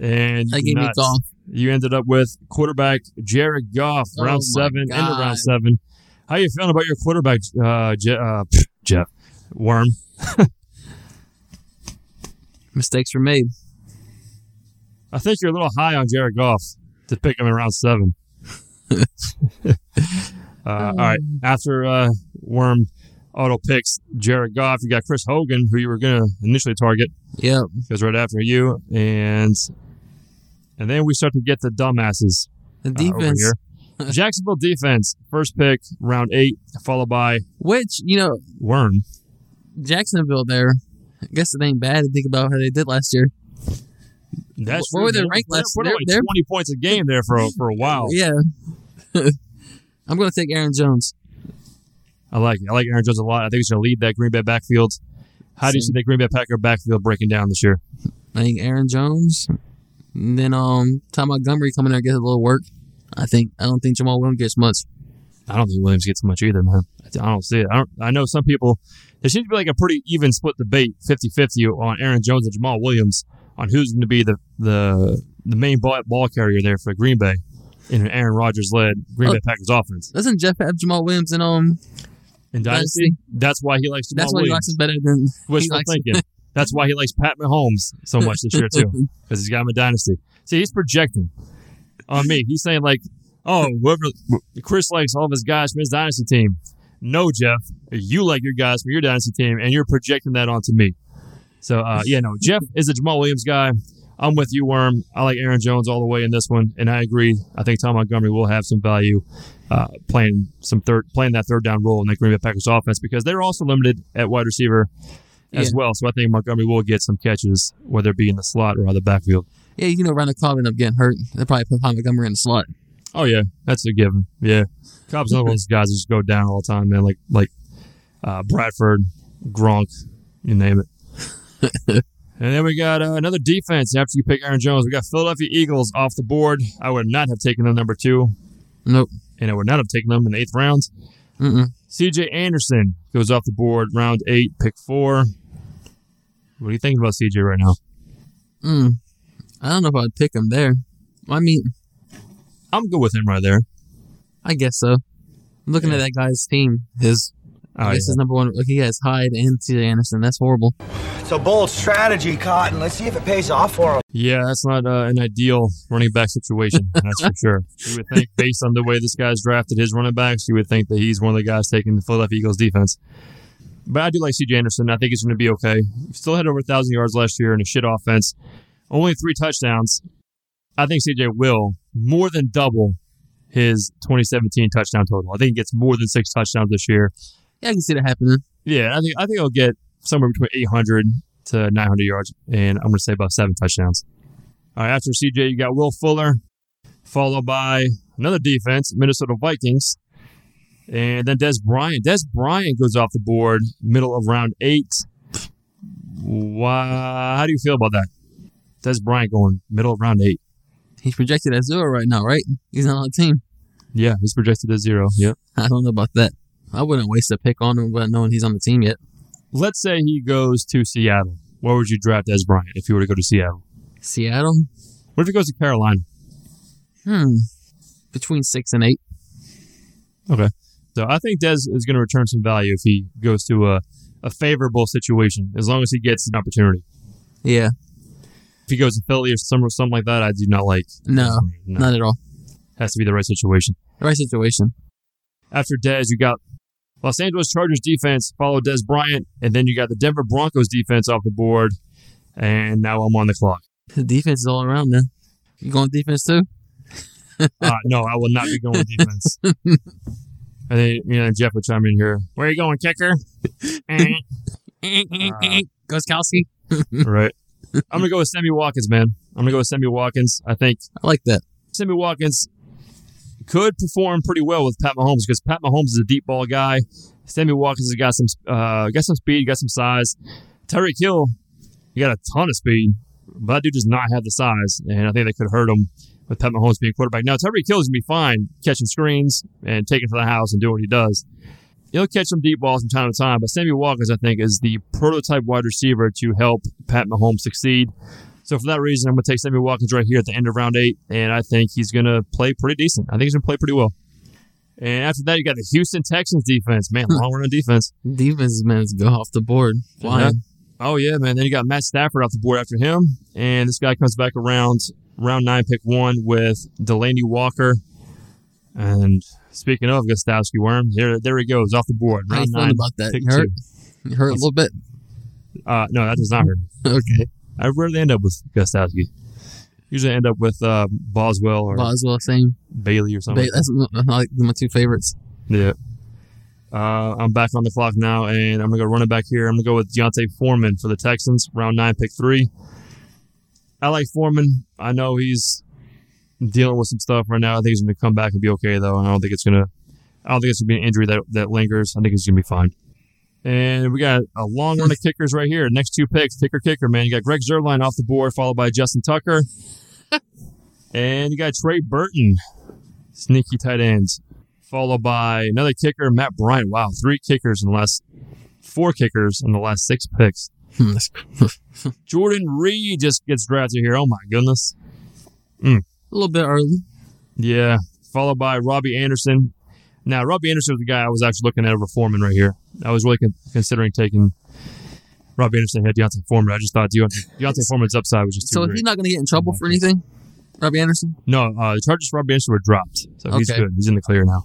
[SPEAKER 2] And
[SPEAKER 9] That gave me. Goff.
[SPEAKER 2] You ended up with quarterback Jared Goff,
[SPEAKER 9] Oh
[SPEAKER 2] round seven, end of round seven. How you feeling about your quarterback, uh, Je- uh, Jeff Worm?
[SPEAKER 9] Mistakes were made.
[SPEAKER 2] I think you're a little high on Jared Goff to pick him in round seven. uh, all right, after uh, Worm auto picks Jared Goff, you got Chris Hogan, who you were going to initially target.
[SPEAKER 9] Yep.
[SPEAKER 2] Goes right after you, and and then we start to get the dumbasses.
[SPEAKER 9] The
[SPEAKER 2] uh,
[SPEAKER 9] defense.
[SPEAKER 2] here. Jacksonville defense, first pick, round eight, followed by
[SPEAKER 9] Which, you know,
[SPEAKER 2] Worm.
[SPEAKER 9] Jacksonville there, I guess it ain't bad to think about how they did last year.
[SPEAKER 2] That's
[SPEAKER 9] Where were they ranked last-
[SPEAKER 2] put like
[SPEAKER 9] they're-
[SPEAKER 2] twenty points a game there for a, for a while.
[SPEAKER 9] Yeah. I'm going to take Aaron Jones.
[SPEAKER 2] I like it. I like Aaron Jones a lot. I think he's going to lead that Green Bay backfield. How do you see the Green Bay Packer backfield breaking down this year?
[SPEAKER 9] I think Aaron Jones. And then um, Ty Montgomery coming there and get a little work. I think I don't think Jamaal Williams gets much.
[SPEAKER 2] I don't think Williams gets much either, man. I don't see it. I, don't, I know some people. There seems to be like a pretty even split debate, 50-50 on Aaron Jones and Jamaal Williams on who's going to be the the the main ball, ball carrier there for Green Bay in an Aaron Rodgers led Green
[SPEAKER 9] Oh.
[SPEAKER 2] Bay Packers offense.
[SPEAKER 9] Doesn't Jeff have Jamaal Williams in um?
[SPEAKER 2] In Dynasty, that's why he likes Jamaal
[SPEAKER 9] That's why he likes
[SPEAKER 2] Williams.
[SPEAKER 9] him better than
[SPEAKER 2] Wishful thinking. That's why he likes Pat Mahomes so much this year too, because he's got him in Dynasty. See, he's projecting on me. He's saying like, "Oh, whoever Chris likes all of his guys from his Dynasty team." No, Jeff, you like your guys from your Dynasty team, and you're projecting that onto me. So, uh, yeah, no, Jeff is a Jamaal Williams guy. I'm with you, Worm. I like Aaron Jones all the way in this one, and I agree. I think Ty Montgomery will have some value uh, playing some third, playing that third down role in the Green Bay Packers offense because they're also limited at wide receiver as
[SPEAKER 9] Yeah.
[SPEAKER 2] well. So I think Montgomery will get some catches, whether it be in the slot or on the backfield.
[SPEAKER 9] Yeah, you know, around Randall Cobb ended up getting hurt. They probably put Ty Montgomery in the slot.
[SPEAKER 2] Oh yeah, that's a given. Yeah, Cobb's another one of those guys that just go down all the time, man. Like like uh, Bradford, Gronk, you name it. And then we got uh, another defense. After you pick Aaron Jones, we got Philadelphia Eagles off the board. I would not have taken them number two,
[SPEAKER 9] Nope.
[SPEAKER 2] and I would not have taken them in the eighth round.
[SPEAKER 9] Mm-mm.
[SPEAKER 2] C.J. Anderson goes off the board, round eight, pick four. What are you thinking about C.J. right now?
[SPEAKER 9] Mm. I don't know if I'd pick him there. I mean,
[SPEAKER 2] I'm good with him right there.
[SPEAKER 9] I guess so. I'm looking
[SPEAKER 2] Yeah.
[SPEAKER 9] at that guy's team. His,
[SPEAKER 2] Oh,
[SPEAKER 9] I guess
[SPEAKER 2] yeah.
[SPEAKER 9] his number one. Look, he has Hyde and C.J. Anderson. That's horrible.
[SPEAKER 4] It's a bold strategy, Cotton. Let's see if it pays off for him.
[SPEAKER 2] Yeah, that's not uh, an ideal running back situation. That's for sure. You would think, based on the way this guy's drafted his running backs, you would think that he's one of the guys taking the Philadelphia Eagles defense. But I do like C.J. Anderson. I think he's going to be okay. Still had over a thousand yards last year in a shit offense. Only three touchdowns. I think C.J. will more than double his 2017 touchdown total. I think he gets more than six touchdowns this year.
[SPEAKER 9] Yeah, I can see that happening.
[SPEAKER 2] Yeah, I think I think he'll get somewhere between 800 to 900 yards, and I'm going to say about seven touchdowns. All right, after CJ, you got Will Fuller, followed by another defense, Minnesota Vikings. And then Dez Bryant. Dez Bryant goes off the board, middle of round eight. Why, how do you feel about that? Dez Bryant going middle of round eight.
[SPEAKER 9] He's projected at zero right now, right? He's not on the team.
[SPEAKER 2] Yeah, he's projected at zero. Yep.
[SPEAKER 9] I don't know about that. I wouldn't waste a pick on him without knowing he's on the team yet.
[SPEAKER 2] Let's say he goes to Seattle. Where would you draft Dez Bryant if you were to go to Seattle?
[SPEAKER 9] Seattle?
[SPEAKER 2] What if he goes to Carolina?
[SPEAKER 9] Hmm. Between six and eight.
[SPEAKER 2] Okay. So I think Dez is going to return some value if he goes to a, a favorable situation, as long as he gets an opportunity.
[SPEAKER 9] Yeah.
[SPEAKER 2] If he goes to Philly or some, something like that, I do not like.
[SPEAKER 9] No,
[SPEAKER 2] No.
[SPEAKER 9] not at all.
[SPEAKER 2] Has to be the right situation.
[SPEAKER 9] The right situation.
[SPEAKER 2] After Dez, you got Los Angeles Chargers defense, follow Dez Bryant, and then you got the Denver Broncos defense off the board. And now I'm on the clock.
[SPEAKER 9] The defense is all around, man. You going defense too?
[SPEAKER 2] Uh, no, I will not be going defense. I think you know Jeff would chime in here. Where are you going, kicker?
[SPEAKER 9] Gostkowski.
[SPEAKER 2] right. I'm gonna go with Sammy Watkins, man. I'm gonna go with Sammy Watkins. I think
[SPEAKER 9] I like that.
[SPEAKER 2] Sammy Watkins could perform pretty well with Pat Mahomes because Pat Mahomes is a deep ball guy. Sammy Watkins has got some uh, got some speed, got some size. Tyreek Hill, he got a ton of speed, but that dude does not have the size, and I think that could hurt him with Pat Mahomes being quarterback. Now Tyreek Hill is gonna be fine catching screens and taking to the house and doing what he does. He'll catch some deep balls from time to time, but Sammy Watkins, I think, is the prototype wide receiver to help Pat Mahomes succeed. So for that reason, I'm going to take Sammy Watkins right here at the end of round eight, and I think he's going to play pretty decent. I think he's going to play pretty well. And after that, you got the Houston Texans defense. Man, long run defense.
[SPEAKER 9] Defense man is go off the board. Flying.
[SPEAKER 2] Oh yeah, man. Then you got Matt Stafford off the board after him, and this guy comes back around round nine, pick one with Delanie Walker. And speaking of Gostkowski Worm, there there he goes off the board.
[SPEAKER 9] How you
[SPEAKER 2] nine,
[SPEAKER 9] about that?
[SPEAKER 2] pick
[SPEAKER 9] You hurt?
[SPEAKER 2] two.
[SPEAKER 9] You hurt a little bit?
[SPEAKER 2] Uh, no, that does not hurt.
[SPEAKER 9] Okay.
[SPEAKER 2] I rarely end up with Gostkowski. Usually end up with uh, Boswell or
[SPEAKER 9] Boswell, same.
[SPEAKER 2] Bailey or something.
[SPEAKER 9] Ba- that's like my two favorites.
[SPEAKER 2] Yeah. Uh, I'm back on the clock now, and I'm gonna go running back here. I'm gonna go with D'Onta Foreman for the Texans, round nine, pick three. I like Foreman. I know he's dealing with some stuff right now. I think he's gonna come back and be okay though. And I don't think it's gonna. I don't think it's gonna be an injury that that lingers. I think he's gonna be fine. And we got a long run of kickers right here. Next two picks, kicker, kicker, man. You got Greg Zuerlein off the board, followed by Justin Tucker, and you got Trey Burton, sneaky tight ends, followed by another kicker, Matt Bryant. Wow, three kickers in the last four kickers in the last six picks.
[SPEAKER 9] Hmm,
[SPEAKER 2] Jordan Reed just gets drafted here. Oh my goodness.
[SPEAKER 9] A little bit early.
[SPEAKER 2] Yeah, followed by Robbie Anderson. Now, Robbie Anderson was the guy I was actually looking at over Foreman right here. I was really con- considering taking Robbie Anderson had D'Onta Foreman. I just thought D'Onta, D'Onta Foreman's upside was just too
[SPEAKER 9] So
[SPEAKER 2] great.
[SPEAKER 9] he's not going to get in trouble for anything? Robbie Anderson?
[SPEAKER 2] No, uh, the charges for Robbie Anderson were dropped, so he's
[SPEAKER 9] Okay.
[SPEAKER 2] good. He's in the clear now.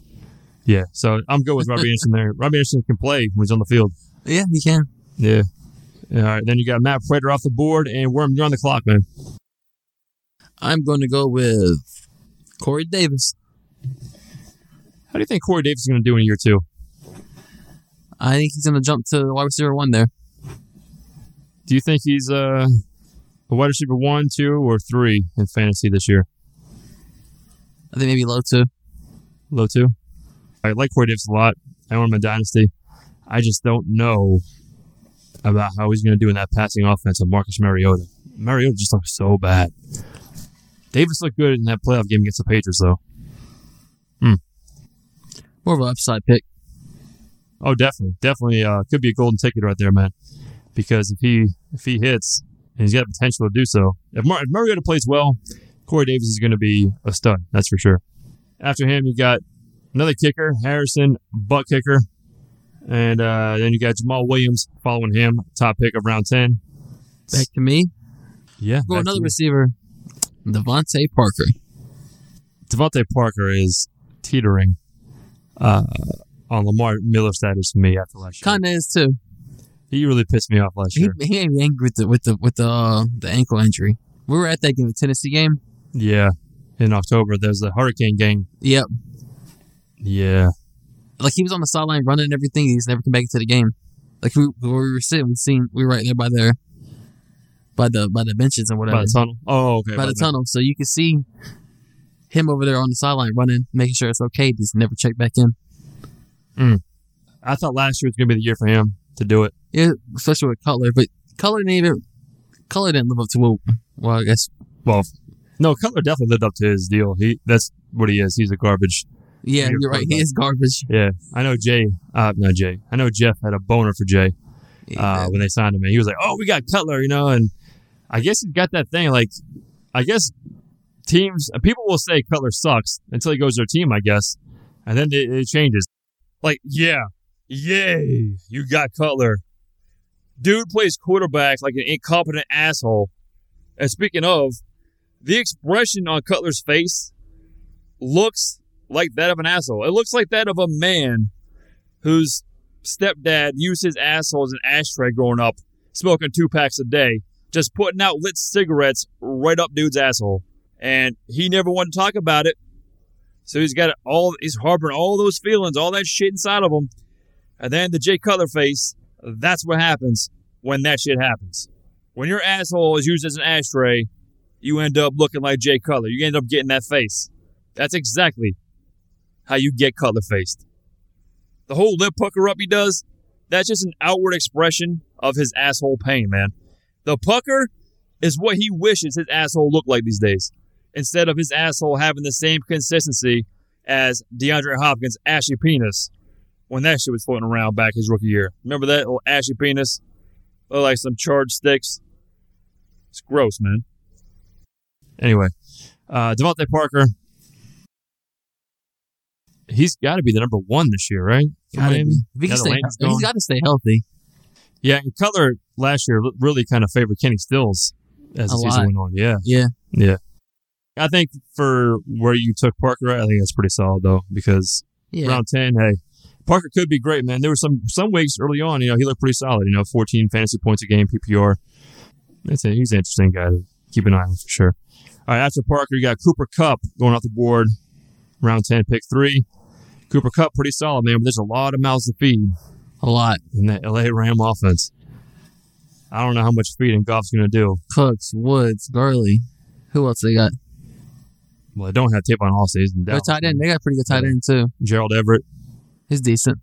[SPEAKER 2] Yeah, so I'm good with Robbie Anderson there. Robbie Anderson can play when he's on the field.
[SPEAKER 9] Yeah, he can.
[SPEAKER 2] Yeah. All right, then you got Matt Prater off the board, and Worm, you're on the clock, man.
[SPEAKER 9] I'm going to go with Corey Davis.
[SPEAKER 2] How do you think Corey Davis is going to do in year two?
[SPEAKER 9] I think he's going to jump to wide receiver one there.
[SPEAKER 2] Do you think he's uh, a wide receiver one, two, or three in fantasy this year?
[SPEAKER 9] I think maybe low two.
[SPEAKER 2] Low two. I like Corey Davis a lot. I want him in Dynasty. I just don't know about how he's going to do in that passing offense of Marcus Mariota. Mariota just looks so bad. Davis looked good in that playoff game against the Patriots, though.
[SPEAKER 9] More of an upside pick.
[SPEAKER 2] Oh, definitely, definitely uh, could be a golden ticket right there, man. Because if he if he hits and he's got potential to do so, if, Mar- if Mariota plays well, Corey Davis is going to be a stud. That's for sure. After him, you got another kicker, Harrison, Butker, and uh, then you got Jamaal Williams following him, top pick of round ten.
[SPEAKER 9] Back to me.
[SPEAKER 2] Yeah,
[SPEAKER 9] Go another receiver. DeVante Parker.
[SPEAKER 2] DeVante Parker is teetering uh, on Lamar Miller status for me after last year.
[SPEAKER 9] Kind of is too.
[SPEAKER 2] He really pissed me off last year.
[SPEAKER 9] he me angry with the with the with the uh, the ankle injury. We were at that game, the Tennessee game.
[SPEAKER 2] Yeah, in October there's the Hurricane game.
[SPEAKER 9] Yep.
[SPEAKER 2] Yeah,
[SPEAKER 9] Like he was on the sideline running and everything. He's never come back into the game. Like we, where we were sitting, we seen we were right there by there, by the by the benches and whatever,
[SPEAKER 2] by the tunnel. Oh, okay.
[SPEAKER 9] by the tunnel. So you can see him over there on the sideline running, making sure it's okay. Just never checked back in.
[SPEAKER 2] I thought last year was going to be the year for him to do it.
[SPEAKER 9] Yeah, especially with Cutler, but Cutler didn't even Cutler didn't live up to what. Well, I guess.
[SPEAKER 2] Well, no, Cutler definitely lived up to his deal. He that's what he is. He's a garbage.
[SPEAKER 9] Yeah,
[SPEAKER 2] You're
[SPEAKER 9] right. He is garbage.
[SPEAKER 2] Yeah, I know Jay. Uh, not Jay. I know Jeff had a boner for Jay uh, when they signed him. And he was like, "Oh, we got Cutler," you know. And I guess he's got that thing. Like, I guess teams, and people will say Cutler sucks until he goes to their team. I guess, and then it, it changes. Like, yeah, yay, you got Cutler. Dude plays quarterback like an incompetent asshole. And speaking of, the expression on Cutler's face looks like that of an asshole. It looks like that of a man whose stepdad used his asshole as an ashtray growing up, smoking two packs a day, just putting out lit cigarettes right up dude's asshole. And he never wanted to talk about it. So he's got all he's harboring all those feelings, all that shit inside of him. And then the Jay Cutler face, that's what happens when that shit happens. When your asshole is used as an ashtray, you end up looking like Jay Cutler. You end up getting that face. That's exactly how you get Cutler faced. The whole lip pucker up he does, that's just an outward expression of his asshole pain, man. The pucker is what he wishes his asshole looked like these days. Instead of his asshole having the same consistency as DeAndre Hopkins' ashy penis when that shit was floating around back his rookie year. Remember that little ashy penis? Looked like some charred sticks. It's gross, man. Anyway, uh, DeVante Parker, he's got to be the number one this year, right?
[SPEAKER 9] Gotta
[SPEAKER 2] Miami?
[SPEAKER 9] be. If he can stay, he's got to stay healthy.
[SPEAKER 2] Yeah, and Cutler last year really kind of favored Kenny Stills as the
[SPEAKER 9] A
[SPEAKER 2] season went on. Yeah,
[SPEAKER 9] Yeah.
[SPEAKER 2] yeah. I think for where you took Parker, I think that's pretty solid though because
[SPEAKER 9] Yeah.
[SPEAKER 2] round ten, hey, Parker could be great, man. There were some some weeks early on, you know, he looked pretty solid. You know, fourteen fantasy points a game, PPR. That's a, he's an interesting guy to keep an eye on for sure. All right, after Parker, you got Cooper Kupp going off the board, round ten, pick three. Cooper Kupp, pretty solid, man. But there's a lot of mouths to feed
[SPEAKER 9] A lot.
[SPEAKER 2] in that LA Ram offense. I don't know how much feeding Goff's going to do.
[SPEAKER 9] Cooks, Woods, Gurley. Who else they got?
[SPEAKER 2] Well, they don't have tape on all season.
[SPEAKER 9] Their tight end. They got a pretty good tight end too.
[SPEAKER 2] Gerald Everett.
[SPEAKER 9] He's decent.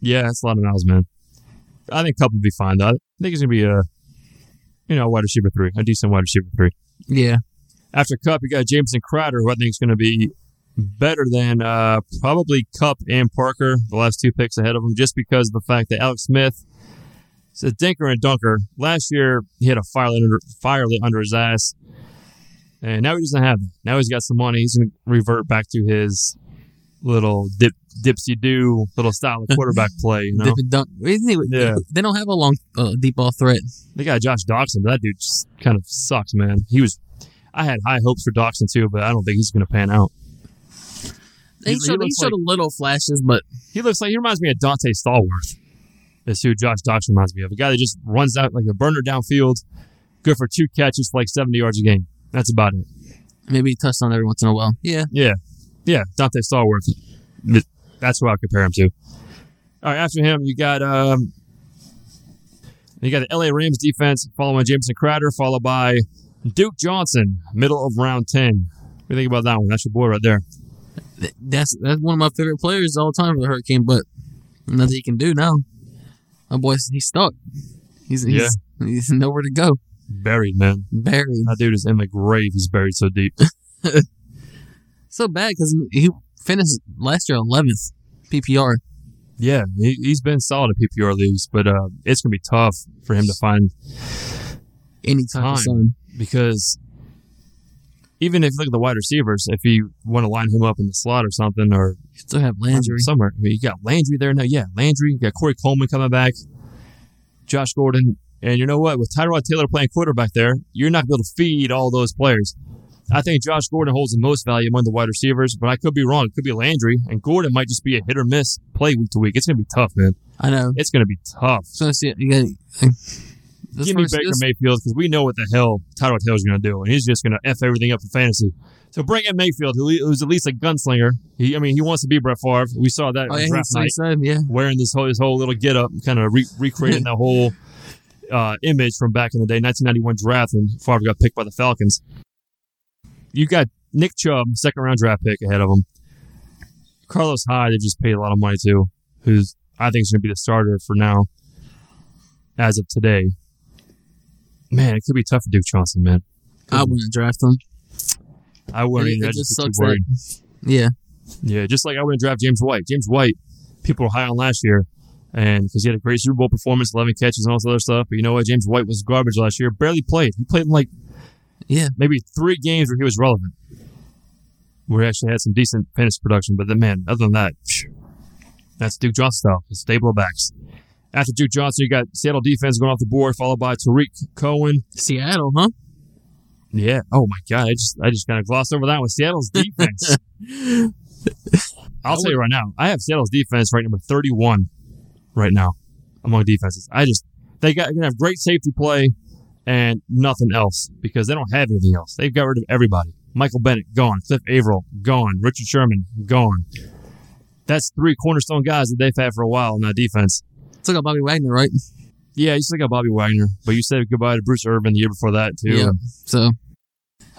[SPEAKER 2] Yeah, that's a lot of mouths, man. I think Kupp will be fine though. I think he's going to be a, you know, wide receiver three, a decent wide receiver three.
[SPEAKER 9] Yeah.
[SPEAKER 2] After Kupp, you got Jamison Crowder, who I think is going to be better than uh, probably Kupp and Parker, the last two picks ahead of him, just because of the fact that Alex Smith is a dinker and dunker. Last year, he had a fire under, fire lit under his ass, and now he doesn't have that. Now he's got some money. He's going to revert back to his little dip, dipsy do little style of quarterback play. You know,
[SPEAKER 9] Dip and dunk.
[SPEAKER 2] Yeah.
[SPEAKER 9] They don't have a long uh, deep ball threat.
[SPEAKER 2] they got Josh Doctson, but that dude just kind of sucks, man. He was. I had high hopes for Doctson too, but I don't think he's going to pan out.
[SPEAKER 9] He,
[SPEAKER 2] He- he
[SPEAKER 9] showed, he
[SPEAKER 2] looks
[SPEAKER 9] showed
[SPEAKER 2] like-
[SPEAKER 9] a little flashes, but
[SPEAKER 2] He looks like he reminds me of Donté Stallworth. That's who Josh Doctson reminds me of. A guy that just runs out like a burner downfield, good for two catches for like 70 yards a game. That's about it.
[SPEAKER 9] maybe he touched on every once in a while. Yeah.
[SPEAKER 2] Yeah. Yeah. Donté Stallworth. That's who I compare him to. All right. After him, you got um, you got the LA Rams defense following Jamison Crowder, followed by Duke Johnson, middle of round 10. What do you think about that one? That's your boy right there.
[SPEAKER 9] That's that's one of my favorite players all the time for the Hurricane, but nothing he can do now. My boy, he's stuck. He's he's, he's nowhere to go.
[SPEAKER 2] Buried, man.
[SPEAKER 9] Buried.
[SPEAKER 2] That dude is in the grave. He's buried so deep.
[SPEAKER 9] So bad because he finished last year 11th PPR.
[SPEAKER 2] Yeah, he, he's been solid in PPR leagues, but uh, it's gonna be tough for him to find
[SPEAKER 9] Any
[SPEAKER 2] time
[SPEAKER 9] of
[SPEAKER 2] because even if you look at the wide receivers, if you want to line him up in the slot or something, or
[SPEAKER 9] You still have Landry.
[SPEAKER 2] somewhere, I mean, you got Landry there now. Yeah, Landry. You got Corey Coleman coming back, Josh Gordon, and you know what? With Tyrod Taylor playing quarterback there, you're not going to be able to feed all those players. I think Josh Gordon holds the most value among the wide receivers, but I could be wrong. It could be Landry, and Gordon might just be a hit or miss play week to week. It's going to be tough, man.
[SPEAKER 9] I know.
[SPEAKER 2] It's going to be tough.
[SPEAKER 9] So let's see. You got.
[SPEAKER 2] Give me Baker Mayfield because we know what the hell Tyrod Taylor's going to do, and he's just going to f everything up for fantasy. So bring in Mayfield, who's at least a gunslinger. He, I mean, he wants to be Brett Favre. We saw that
[SPEAKER 9] Oh, yeah,
[SPEAKER 2] draft night,
[SPEAKER 9] said, yeah.
[SPEAKER 2] wearing this whole his whole little get up, kind of re- recreating that whole uh, image from back in the day, 1991 draft when Favre got picked by the Falcons. You got Nick Chubb, second round draft pick ahead of him. Carlos Hyde, they just paid a lot of money to. who's I think is going to be the starter for now, as of today. Man, it could be tough for Duke Johnson, man.
[SPEAKER 9] I wouldn't draft him.
[SPEAKER 2] I wouldn't
[SPEAKER 9] It-
[SPEAKER 2] either.
[SPEAKER 9] it just
[SPEAKER 2] just
[SPEAKER 9] sucks
[SPEAKER 2] worried.
[SPEAKER 9] Yeah.
[SPEAKER 2] Yeah, just like I wouldn't draft James White. James White, people were high on last year, and because he had a great Super Bowl performance, 11 catches, and all this other stuff. But you know what? James White was garbage last year. Barely played. He played in like
[SPEAKER 9] Yeah.
[SPEAKER 2] maybe three games where he was relevant, where he actually had some decent fantasy production. But then, man, other than that, phew, that's Duke Johnson style. It's stable of backs. After Duke Johnson, you got Seattle defense going off the board, followed by Tarik Cohen.
[SPEAKER 9] Seattle, huh?
[SPEAKER 2] Yeah. Oh my God. I just I just kind of glossed over that one. Seattle's defense. I'll tell you right now. I have Seattle's defense right number thirty-one right now among defenses. I just they got gonna have great safety play and nothing else because they don't have anything else. They've got rid of everybody. Michael Bennett gone. Cliff Avril gone. Richard Sherman gone. That's three cornerstone guys that they've had for a while in that defense.
[SPEAKER 9] Still got Bobby Wagner, right?
[SPEAKER 2] Yeah, you still got Bobby Wagner, but you said goodbye to Bruce Irvin the year before that too.
[SPEAKER 9] Yeah. So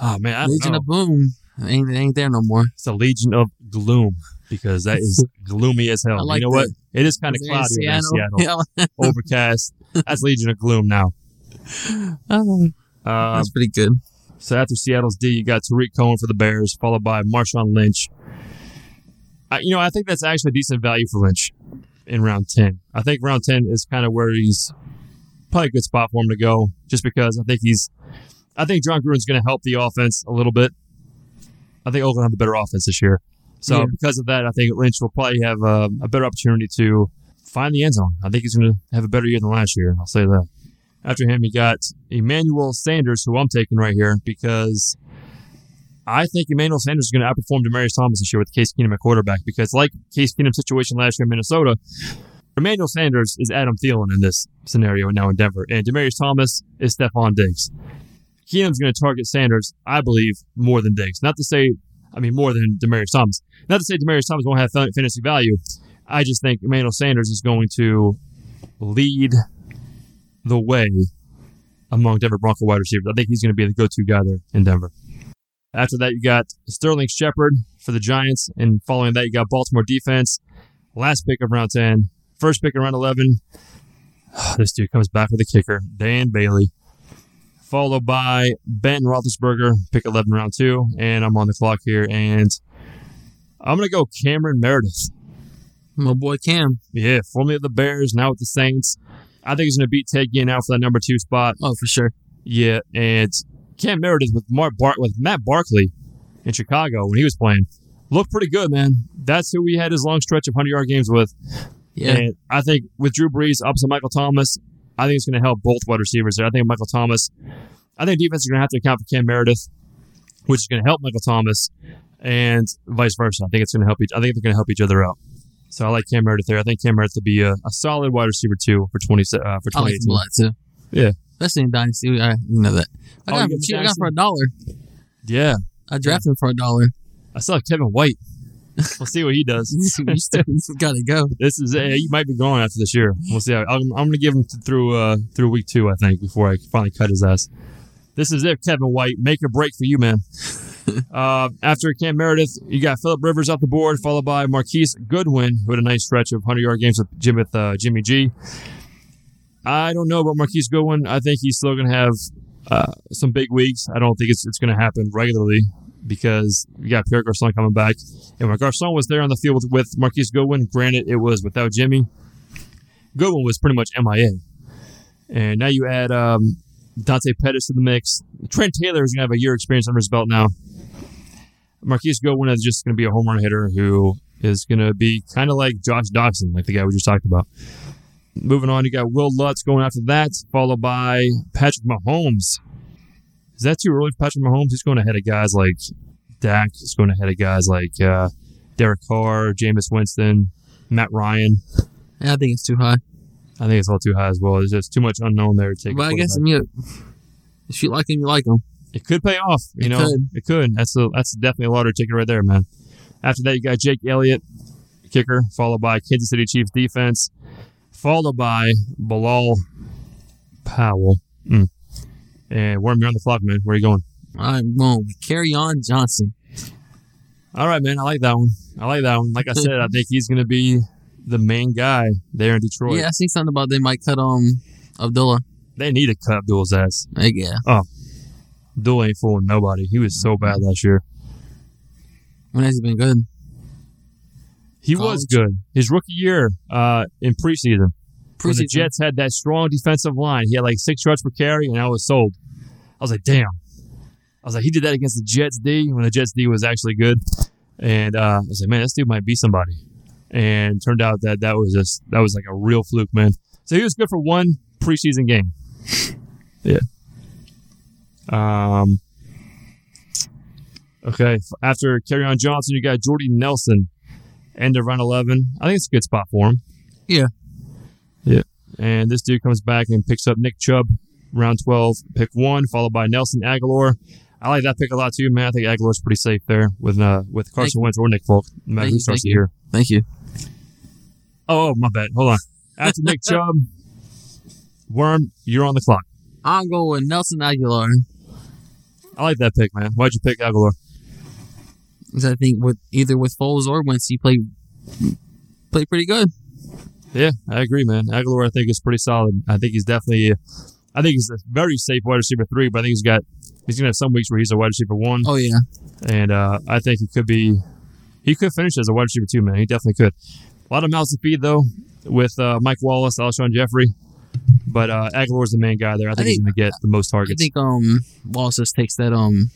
[SPEAKER 2] Oh man, I don't
[SPEAKER 9] Legion of Boom ain't ain't there no more.
[SPEAKER 2] It's a legion of gloom because that is gloomy as hell.
[SPEAKER 9] I like
[SPEAKER 2] you know what? It is kind of
[SPEAKER 9] They're in
[SPEAKER 2] cloudy in Seattle.
[SPEAKER 9] Yeah.
[SPEAKER 2] Overcast. That's legion of gloom now.
[SPEAKER 9] Oh,
[SPEAKER 2] Um,
[SPEAKER 9] that's pretty good.
[SPEAKER 2] so after Seattle's D, you got Tarik Cohen for the Bears, followed by Marshawn Lynch. I, you know, I think that's actually decent value for Lynch in round ten. I think round ten is kind of where he's probably a good spot for him to go, just because I think he's. I think Jon Gruden's going to help the offense a little bit. I think Oakland have a better offense this year, so
[SPEAKER 9] Yeah.
[SPEAKER 2] because of that, I think Lynch will probably have a, a better opportunity to find the end zone. I think he's going to have a better year than last year. I'll say that. After him, you got Emmanuel Sanders, who I'm taking right here because I think Emmanuel Sanders is going to outperform Demaryius Thomas this year with Case Keenum at quarterback. Because like Case Keenum's situation last year in Minnesota, Emmanuel Sanders is Adam Thielen in this scenario now in Denver, and Demaryius Thomas is Stefon Diggs. Keenum's going to target Sanders, I believe, more than Diggs. Not to say, I mean, more than Demaryius Thomas. Not to say Demaryius Thomas won't have fantasy value. I just think Emmanuel Sanders is going to lead the way among Denver Bronco wide receivers. I think he's going to be the go-to guy there in Denver. After that, you got Sterling Shepard for the Giants, and following that, you got Baltimore defense. Last pick of round 10, first pick in round eleven. This dude comes back with a kicker, Dan Bailey, followed by Ben Roethlisberger, pick eleven, round two, and I'm on the clock here, and I'm gonna go Cameron Meredith.
[SPEAKER 9] My boy Cam.
[SPEAKER 2] Yeah, formerly of the Bears, now with the Saints. I think he's going to beat Ted Ginn out for that number two spot.
[SPEAKER 9] Oh, for sure.
[SPEAKER 2] Yeah, and Cam Meredith with Mark Bar- with Matt Barkley in Chicago when he was playing looked pretty good, man. That's who we had his long stretch of hundred yard games with.
[SPEAKER 9] Yeah.
[SPEAKER 2] And I think with Drew Brees opposite Michael Thomas, I think it's going to help both wide receivers there. I think Michael Thomas, I think defense is going to have to account for Cam Meredith, which is going to help Michael Thomas, and vice versa. I think it's going to help each. I think they're going to help each other out. So I like Cam Meredith there. I think Cam Meredith will be a, a solid wide receiver too for twenty uh, for
[SPEAKER 9] I like him a lot too.
[SPEAKER 2] Yeah.
[SPEAKER 9] Especially in Dynasty. I you know that. I
[SPEAKER 2] Oh,
[SPEAKER 9] got,
[SPEAKER 2] you
[SPEAKER 9] him
[SPEAKER 2] got
[SPEAKER 9] cheap.
[SPEAKER 2] him
[SPEAKER 9] I got him for a dollar.
[SPEAKER 2] Yeah,
[SPEAKER 9] I drafted him for a dollar.
[SPEAKER 2] I saw Kevin White. We'll see what he does.
[SPEAKER 9] you still got to go.
[SPEAKER 2] This is uh, you might be going after this year. We'll see. How, I'm, I'm going to give him th- through uh, through week two, I think, before I finally cut his ass. This is it, Kevin White. Make a break for you, man. uh, after Cam Meredith, you got Philip Rivers off the board, followed by Marquise Goodwin, who had a nice stretch of 100 yard games with Jim with uh, Jimmy G. I don't know about Marquise Goodwin. I think he's still going to have uh, some big weeks. I don't think it's it's going to happen regularly because you got Pierre Garcon coming back. And when Garcon was there on the field with, with Marquise Goodwin, granted it was without Jimmy, Goodwin was pretty much MIA. And now you add um, Dante Pettis to the mix. Trent Taylor is going to have a year experience under his belt now. Marquise Goodwin is just going to be a home run hitter who is going to be kind of like Josh Doctson, like the guy we just talked about. Moving on, you got Wil Lutz going after that, followed by Patrick Mahomes. Is that too early for Patrick Mahomes? He's going ahead of guys like Dak. He's going ahead of guys like uh, Derek Carr, Jameis Winston, Matt Ryan.
[SPEAKER 9] Yeah, I think it's too high.
[SPEAKER 2] I think it's all too high as well. There's just too much unknown there to take.
[SPEAKER 9] But I guess I mean, if you like him, you like him.
[SPEAKER 2] it could pay off. You
[SPEAKER 9] It
[SPEAKER 2] know,
[SPEAKER 9] could.
[SPEAKER 2] it could. That's a that's definitely a lottery ticket right there, man. After that, you got Jake Elliott, kicker, followed by Kansas City Chiefs defense, followed by Bilal Powell. Mm. And Worm, you're on the clock, man. Where are you going?
[SPEAKER 9] I'm going with Kerryon Johnson.
[SPEAKER 2] All right, man. I like that one. I like that one. Like I said, I think he's going to be the main guy there in Detroit.
[SPEAKER 9] Yeah, I seen something about they might cut um Abdullah.
[SPEAKER 2] They need to cut Abdul's ass.
[SPEAKER 9] Like, yeah.
[SPEAKER 2] Oh, Abdul ain't fooling nobody. He was so bad last year.
[SPEAKER 9] When has he been good?
[SPEAKER 2] He was good. His rookie year uh, in preseason. When the Jets had that strong defensive line. He had like six yards per carry, and I was sold. I was like, damn. I was like, he did that against the Jets D when the Jets D was actually good. And uh, I was like, man, this dude might be somebody. And turned out that that was just that was like a real fluke, man. So he was good for one preseason game. Yeah. Um. Okay. After on Johnson, you got Jordy Nelson, end of round eleven. I think it's a good spot for him.
[SPEAKER 9] Yeah.
[SPEAKER 2] And this dude comes back and picks up Nick Chubb, round 12, pick one, followed by Nelson Agholor. I like that pick a lot too, man. I think Agholor's pretty safe there with uh, with Carson Wentz or Nick Foles, no matter who starts
[SPEAKER 9] thank
[SPEAKER 2] the
[SPEAKER 9] you.
[SPEAKER 2] year.
[SPEAKER 9] Thank you.
[SPEAKER 2] Oh, oh, my bad. Hold on. After Nick Chubb, Worm, you're on the clock.
[SPEAKER 9] I'm going with Nelson Agholor.
[SPEAKER 2] I like that pick, man. Why'd you pick Agholor?
[SPEAKER 9] 'Cause I think with either with Foles or Wentz, he played played pretty good.
[SPEAKER 2] Yeah, I agree, man. Agholor, I think, is pretty solid. I think he's definitely, I think he's a very safe wide receiver three, but I think he's got, he's gonna have some weeks where he's a wide receiver one.
[SPEAKER 9] Oh yeah,
[SPEAKER 2] and uh, I think he could be, he could finish as a wide receiver two, man. He definitely could. A lot of mouths to feed though, with uh, Mike Wallace, Alshon Jeffery, but uh, Agholor's the main guy there. I think, he's
[SPEAKER 9] think-
[SPEAKER 2] gonna get the most targets.
[SPEAKER 9] I think um Wallace just takes that um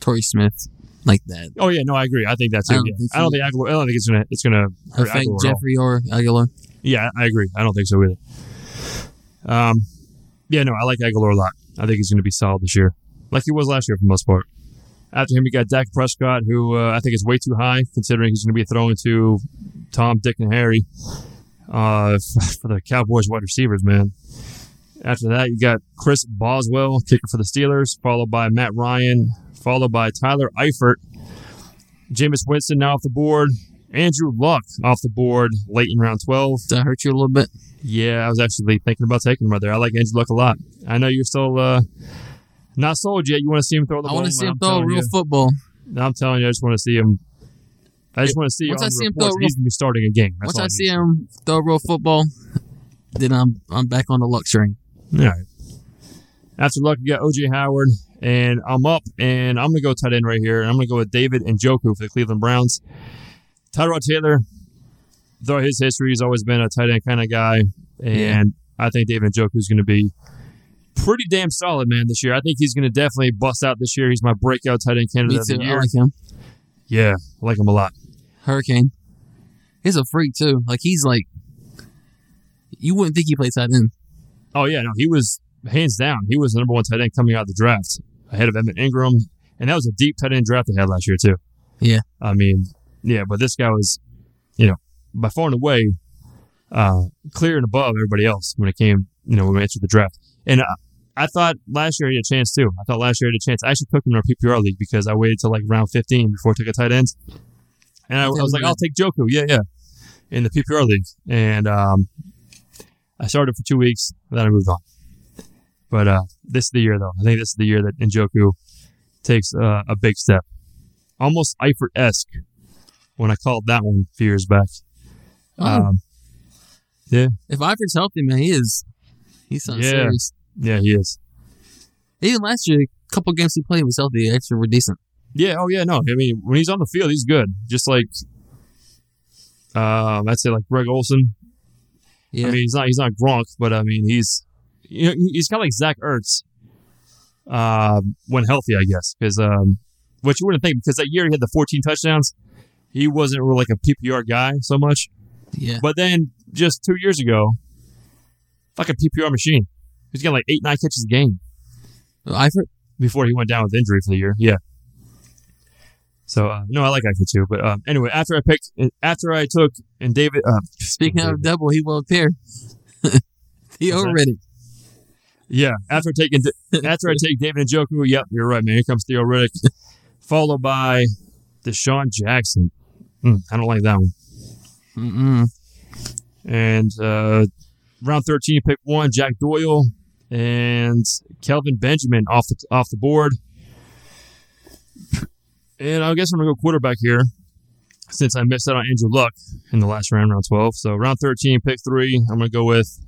[SPEAKER 9] Torrey Smith like that.
[SPEAKER 2] oh yeah, no, I agree. I think that's
[SPEAKER 9] I
[SPEAKER 2] it.
[SPEAKER 9] don't
[SPEAKER 2] yeah.
[SPEAKER 9] think
[SPEAKER 2] I don't think Agholor. I don't think it's gonna, it's gonna hurt
[SPEAKER 9] Affect
[SPEAKER 2] Agholor.
[SPEAKER 9] Jeffery or Agholor.
[SPEAKER 2] Yeah, I agree. I don't think so either. Um, yeah, no, I like Agholor a lot. I think he's going to be solid this year, like he was last year for the most part. After him, we got Dak Prescott, who uh, I think is way too high, considering he's going to be throwing to Tom, Dick, and Harry uh, for the Cowboys wide receivers, man. After that, you got Chris Boswell, kicker for the Steelers, followed by Matt Ryan, followed by Tyler Eifert, Jameis Winston now off the board, Andrew Luck off the board late in round 12.
[SPEAKER 9] Does that hurt you a little bit?
[SPEAKER 2] Yeah, I was actually thinking about taking him right there. I like Andrew Luck a lot. I know you're still uh, not sold yet. You want to see him throw the
[SPEAKER 9] I
[SPEAKER 2] ball.
[SPEAKER 9] want to see him
[SPEAKER 2] I'm
[SPEAKER 9] throw real
[SPEAKER 2] you.
[SPEAKER 9] football.
[SPEAKER 2] I'm telling you, I just want to see him. I just want to see
[SPEAKER 9] Once
[SPEAKER 2] on
[SPEAKER 9] I see him throw
[SPEAKER 2] he's to be starting a game. That's
[SPEAKER 9] Once
[SPEAKER 2] all
[SPEAKER 9] I see him throw real football, then I'm I'm back on the luck train.
[SPEAKER 2] All right. After Luck, you got OJ Howard, and I'm up, and I'm going to go tight end right here. And I'm going to go with David Njoku for the Cleveland Browns. Tyrod Taylor, throughout his history, he's always been a tight end kind of guy, and I think David Njoku is going to be pretty damn solid, man, this year. I think he's going to definitely bust out this year. He's my breakout tight end candidate of the
[SPEAKER 9] I like him.
[SPEAKER 2] Yeah, I like him a lot.
[SPEAKER 9] Hurricane. He's a freak too. Like he's like, you wouldn't think he plays tight end.
[SPEAKER 2] Oh yeah, no, he was hands down. He was the number one tight end coming out of the draft, ahead of Evan Engram, and that was a deep tight end draft they had last year too.
[SPEAKER 9] Yeah.
[SPEAKER 2] I mean, yeah, but this guy was, you know, by far and away, uh, clear and above everybody else when it came, you know, when we entered the draft. And uh, I thought last year he had a chance too. I thought last year he had a chance. I actually took him in our PPR league because I waited till like round 15 before I took a tight end. And I, I was like, I'll take Joku. Yeah, yeah. In the PPR league. And um, I started for two weeks, then I moved on. But uh, this is the year, though. I think this is the year that Njoku takes uh, a big step. Almost Eifert esque when I called that one a few years back.
[SPEAKER 9] Oh.
[SPEAKER 2] Um, yeah.
[SPEAKER 9] If Ivor's healthy, man, he is. He's something
[SPEAKER 2] Yeah.
[SPEAKER 9] serious.
[SPEAKER 2] Yeah, he is.
[SPEAKER 9] Even last year, a couple games he played was healthy. Actually, were decent.
[SPEAKER 2] Yeah. Oh, yeah. No. I mean, when he's on the field, he's good. Just like, um, I'd say like Greg Olsen.
[SPEAKER 9] Yeah.
[SPEAKER 2] I mean, he's not he's not Gronk, but I mean, he's you know he's kind of like Zach Ertz, um, when healthy, I guess. Because um, what you wouldn't think because that year he had the 14 touchdowns, he wasn't really like a PPR guy so much.
[SPEAKER 9] Yeah.
[SPEAKER 2] But then just two years ago, a PPR machine. He's getting like eight nine catches a game.
[SPEAKER 9] Eifert
[SPEAKER 2] before he went down with injury for the year. Yeah. So uh, no, I like Eifert too. But um, anyway, after I picked, after I took and David. Uh,
[SPEAKER 9] Speaking of double, he will appear. he already.
[SPEAKER 2] Yeah, after taking after I take David Njoku, yep, you're right, man. Here comes Theo Riddick, followed by DeSean Jackson. Hmm, I don't like that one.
[SPEAKER 9] Mm-mm.
[SPEAKER 2] And uh, round thirteen, pick one, Jack Doyle and Kelvin Benjamin off the off the board. And I guess I'm gonna go quarterback here. since I missed out on Andrew Luck in the last round, round 12. So round 13, pick three, I'm going to go with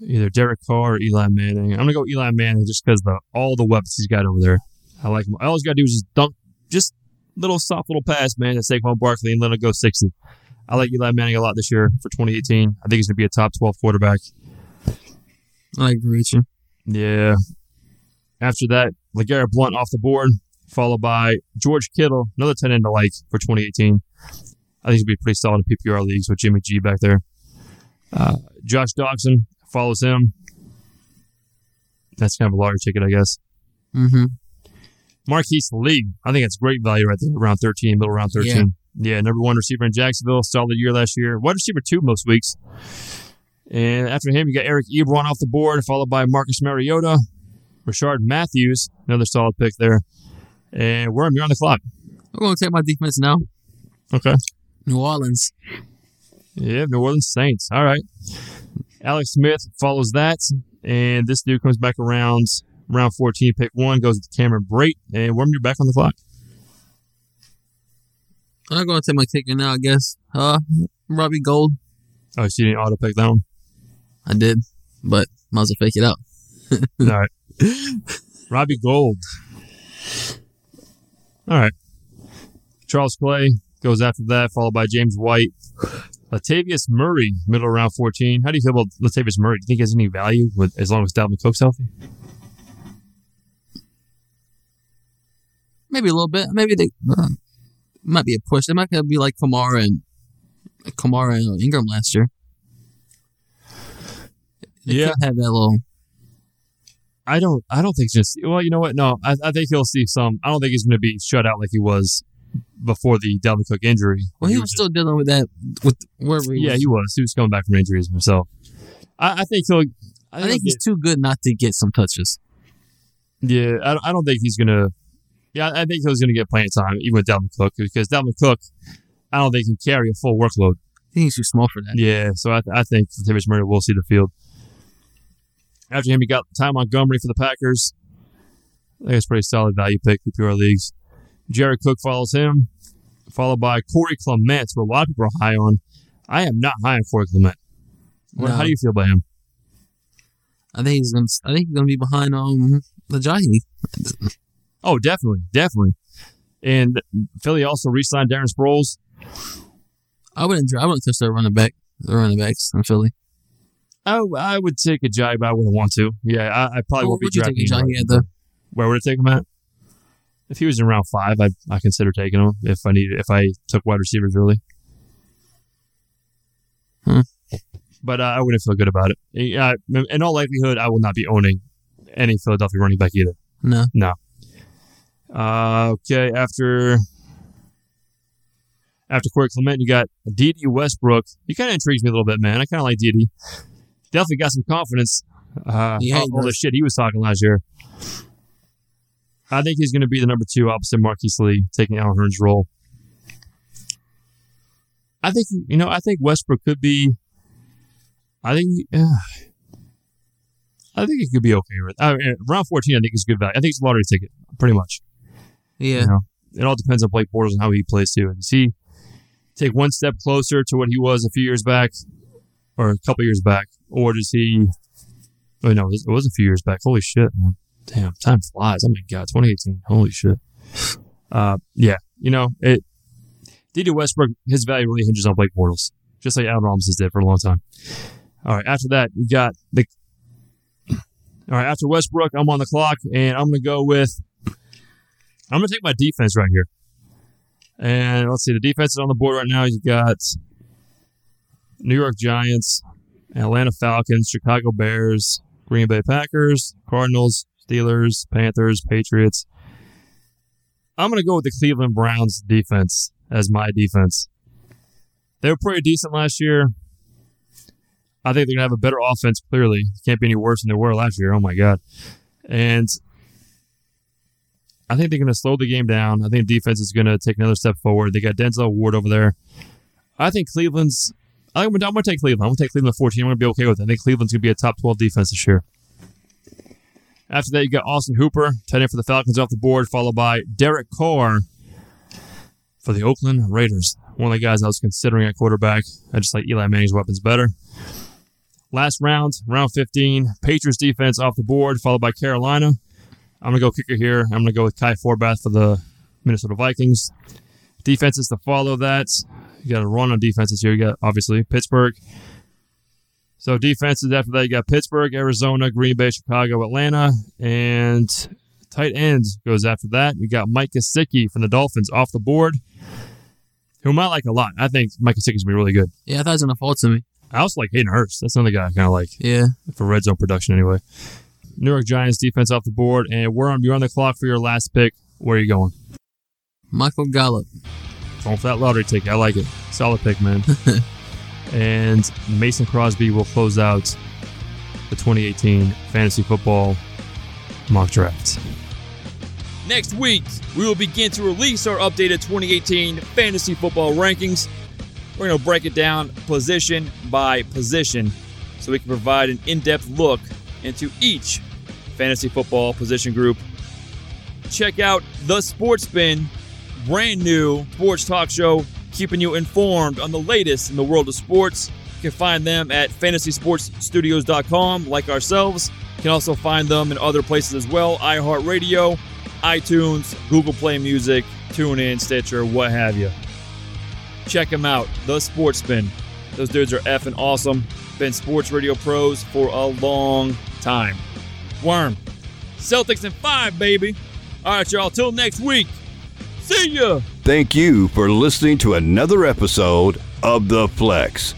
[SPEAKER 2] either Derek Carr or Eli Manning. I'm going to go Eli Manning just because the all the weapons he's got over there. I like him. All he's got to do is just dunk, just little soft little pass, man, to Saquon Barkley and let it go 60. I like Eli Manning a lot this year for 2018. I think he's going to be a top 12 quarterback.
[SPEAKER 9] I agree with you.
[SPEAKER 2] Yeah. After that, LeGarrette Blount off the board, followed by George Kittle, another 10 end to like for 2018. I think he'll be pretty solid in PPR leagues with Jimmy G back there. Uh, Josh Doctson follows him. That's kind of a larger ticket, I guess.
[SPEAKER 9] Mm-hmm.
[SPEAKER 2] Marquise Lee, I think it's great value right there, around 13, middle round 13. Yeah. number one receiver in Jacksonville, solid year last year. Wide receiver two most weeks. And after him, you got Eric Ebron off the board, followed by Marcus Mariota, Rishard Matthews, another solid pick there. And Worm, you're on the clock.
[SPEAKER 9] I'm going to take my defense now.
[SPEAKER 2] Okay.
[SPEAKER 9] New Orleans.
[SPEAKER 2] Yeah, New Orleans Saints. All right. Alex Smith follows that. And this dude comes back around round 14, pick one, goes to Cameron Brate. And Worm, you're back on the clock.
[SPEAKER 9] I'm not going to take my ticket now, I guess. Uh, Robbie Gould.
[SPEAKER 2] Oh, so you didn't auto pick that one?
[SPEAKER 9] I did, but might as well fake it out.
[SPEAKER 2] All right. Robbie Gould. All right. Charles Clay goes after that, followed by James White. Latavius Murray, middle round 14. How do you feel about Latavius Murray? Do you think he has any value with as long as Dalvin Cook's healthy?
[SPEAKER 9] Maybe a little bit. Maybe they uh, might be a push. They might be like Kamara and Kamara and Ingram last year. They
[SPEAKER 2] Yeah.
[SPEAKER 9] have that little.
[SPEAKER 2] I don't. I don't think just. Well, you know what? No, I, I think he'll see some. I don't think he's going to be shut out like he was before the Dalvin Cook injury.
[SPEAKER 9] Well, he was still dealing with that with wherever he
[SPEAKER 2] yeah,
[SPEAKER 9] was.
[SPEAKER 2] he was. He was coming back from injuries himself. I, I think he'll.
[SPEAKER 9] I think he's too good not to get some touches.
[SPEAKER 2] Yeah, I, I don't think he's gonna. Yeah, I think he's gonna get playing time even with Dalvin Cook because Dalvin Cook, I don't think he can carry a full workload.
[SPEAKER 9] I think he's too small for that.
[SPEAKER 2] Yeah, so I, I think Latavius Murray will see the field. After him, you got Ty Montgomery for the Packers. I think it's a pretty solid value pick PPR leagues. Jared Cook follows him, followed by Corey Clement, who a lot of people are high on. I am not high on Corey Clement. What,
[SPEAKER 9] No.
[SPEAKER 2] How do you feel about him?
[SPEAKER 9] I think he's gonna. I think he's gonna be behind um Lajahi.
[SPEAKER 2] Oh, definitely, definitely. And Philly also re-signed Darren Sproles.
[SPEAKER 9] I wouldn't. I wouldn't touch their running back. The running backs in Philly.
[SPEAKER 2] I, I would take a Jai, but I wouldn't want to. Yeah, I, I probably
[SPEAKER 9] Oh,
[SPEAKER 2] won't be
[SPEAKER 9] would take
[SPEAKER 2] drafting him right
[SPEAKER 9] at
[SPEAKER 2] Where would I take him at? If he was in round five, I'd I consider taking him. If I need if I took wide receivers early.
[SPEAKER 9] Hmm.
[SPEAKER 2] But uh, I wouldn't feel good about it. In all likelihood, I will not be owning any Philadelphia running back either.
[SPEAKER 9] No.
[SPEAKER 2] No. Uh, okay, after after Corey Clement, you got Dede Westbrook. He kind of intrigues me a little bit, man. I kind of like Dede Definitely got some confidence. Uh,
[SPEAKER 9] Yeah, he
[SPEAKER 2] all, all the shit he was talking last year. I think he's going to be the number two opposite Marquise Lee, taking Allen Hurns' role. I think you know. I think Westbrook could be. I think. Uh, I think it could be okay with uh, round fourteen. I think is good value. I think it's a lottery ticket, pretty much.
[SPEAKER 9] Yeah.
[SPEAKER 2] You know, it all depends on Blake Bortles and how he plays too. Does he take one step closer to what he was a few years back, or a couple years back, or does he? Oh no, it was, a few years back. Holy shit, man! Damn, time flies. Oh my god, 2018. Holy shit. Uh, yeah, you know it. Dede Westbrook, his value really hinges on Blake Bortles, just like Allen Robinson did for a long time. All right, after that, we got the. All right, after Westbrook, I'm on the clock, and I'm going to go with. I'm going to take my defense right here. And let's see, the defense is on the board right now. You got New York Giants, Atlanta Falcons, Chicago Bears, Green Bay Packers, Cardinals, Steelers, Panthers, Patriots. I'm going to go with the Cleveland Browns defense as my defense. They were pretty decent last year. I think they're going to have a better offense, clearly. Can't be any worse than they were last year. Oh, my God. And I think they're going to slow the game down. I think defense is going to take another step forward. They got Denzel Ward over there. I think Cleveland's. I'm going to take Cleveland. I'm going to take Cleveland 14. I'm going to be okay with it. I think Cleveland's going to be a top 12 defense this year. After that, you got Austin Hooper, tight end for the Falcons off the board, followed by Derek Carr, for the Oakland Raiders. One of the guys I was considering at quarterback. I just like Eli Manning's weapons better. Last round, round 15, Patriots defense off the board, followed by Carolina. I'm going to go kicker here. I'm going to go with Kai Forbath for the Minnesota Vikings. Defenses to follow that. You got a run on defenses here. You got, obviously, Pittsburgh. So defenses after that, you got Pittsburgh, Arizona, Green Bay, Chicago, Atlanta, and tight end goes after that. You got Mike Gesicki from the Dolphins off the board, who I like a lot. I think Mike Gesicki's gonna be really good.
[SPEAKER 9] Yeah, I thought it was gonna fall to me.
[SPEAKER 2] I also like Hayden Hurst. That's another guy I kind of like.
[SPEAKER 9] Yeah.
[SPEAKER 2] For red zone production, anyway. New York Giants defense off the board, and we're on you're on the clock for your last pick. Where are you going?
[SPEAKER 9] Michael Gallup.
[SPEAKER 2] Going for that lottery ticket. I like it. Solid pick, man. and Mason Crosby will close out the 2018 fantasy football mock draft.
[SPEAKER 1] Next week, we will begin to release our updated 2018 fantasy football rankings. We're going to break it down position by position so we can provide an in depth look into each fantasy football position group. Check out The Sports Spin, brand new sports talk show, keeping you informed on the latest in the world of sports. You can find them at fantasysportsstudios.com, like ourselves. You can also find them in other places as well iHeartRadio, iTunes, Google Play Music, TuneIn, Stitcher, what have you. Check them out, The Sports Spin. Those dudes are effing awesome. Been sports radio pros for a long time. Worm. Celtics in five, baby. All right, y'all. Till next week. See ya.
[SPEAKER 3] Thank you for listening to another episode of The Flex.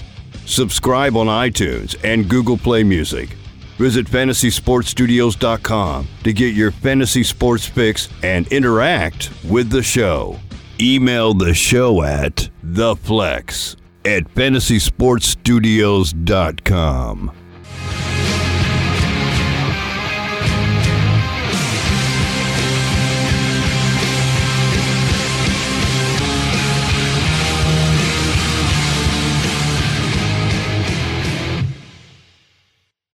[SPEAKER 3] Subscribe on iTunes and Google Play Music. Visit fantasysportsstudios.com to get your fantasy sports fix and interact with the show. Email the show at theflex at fantasysportsstudios.com.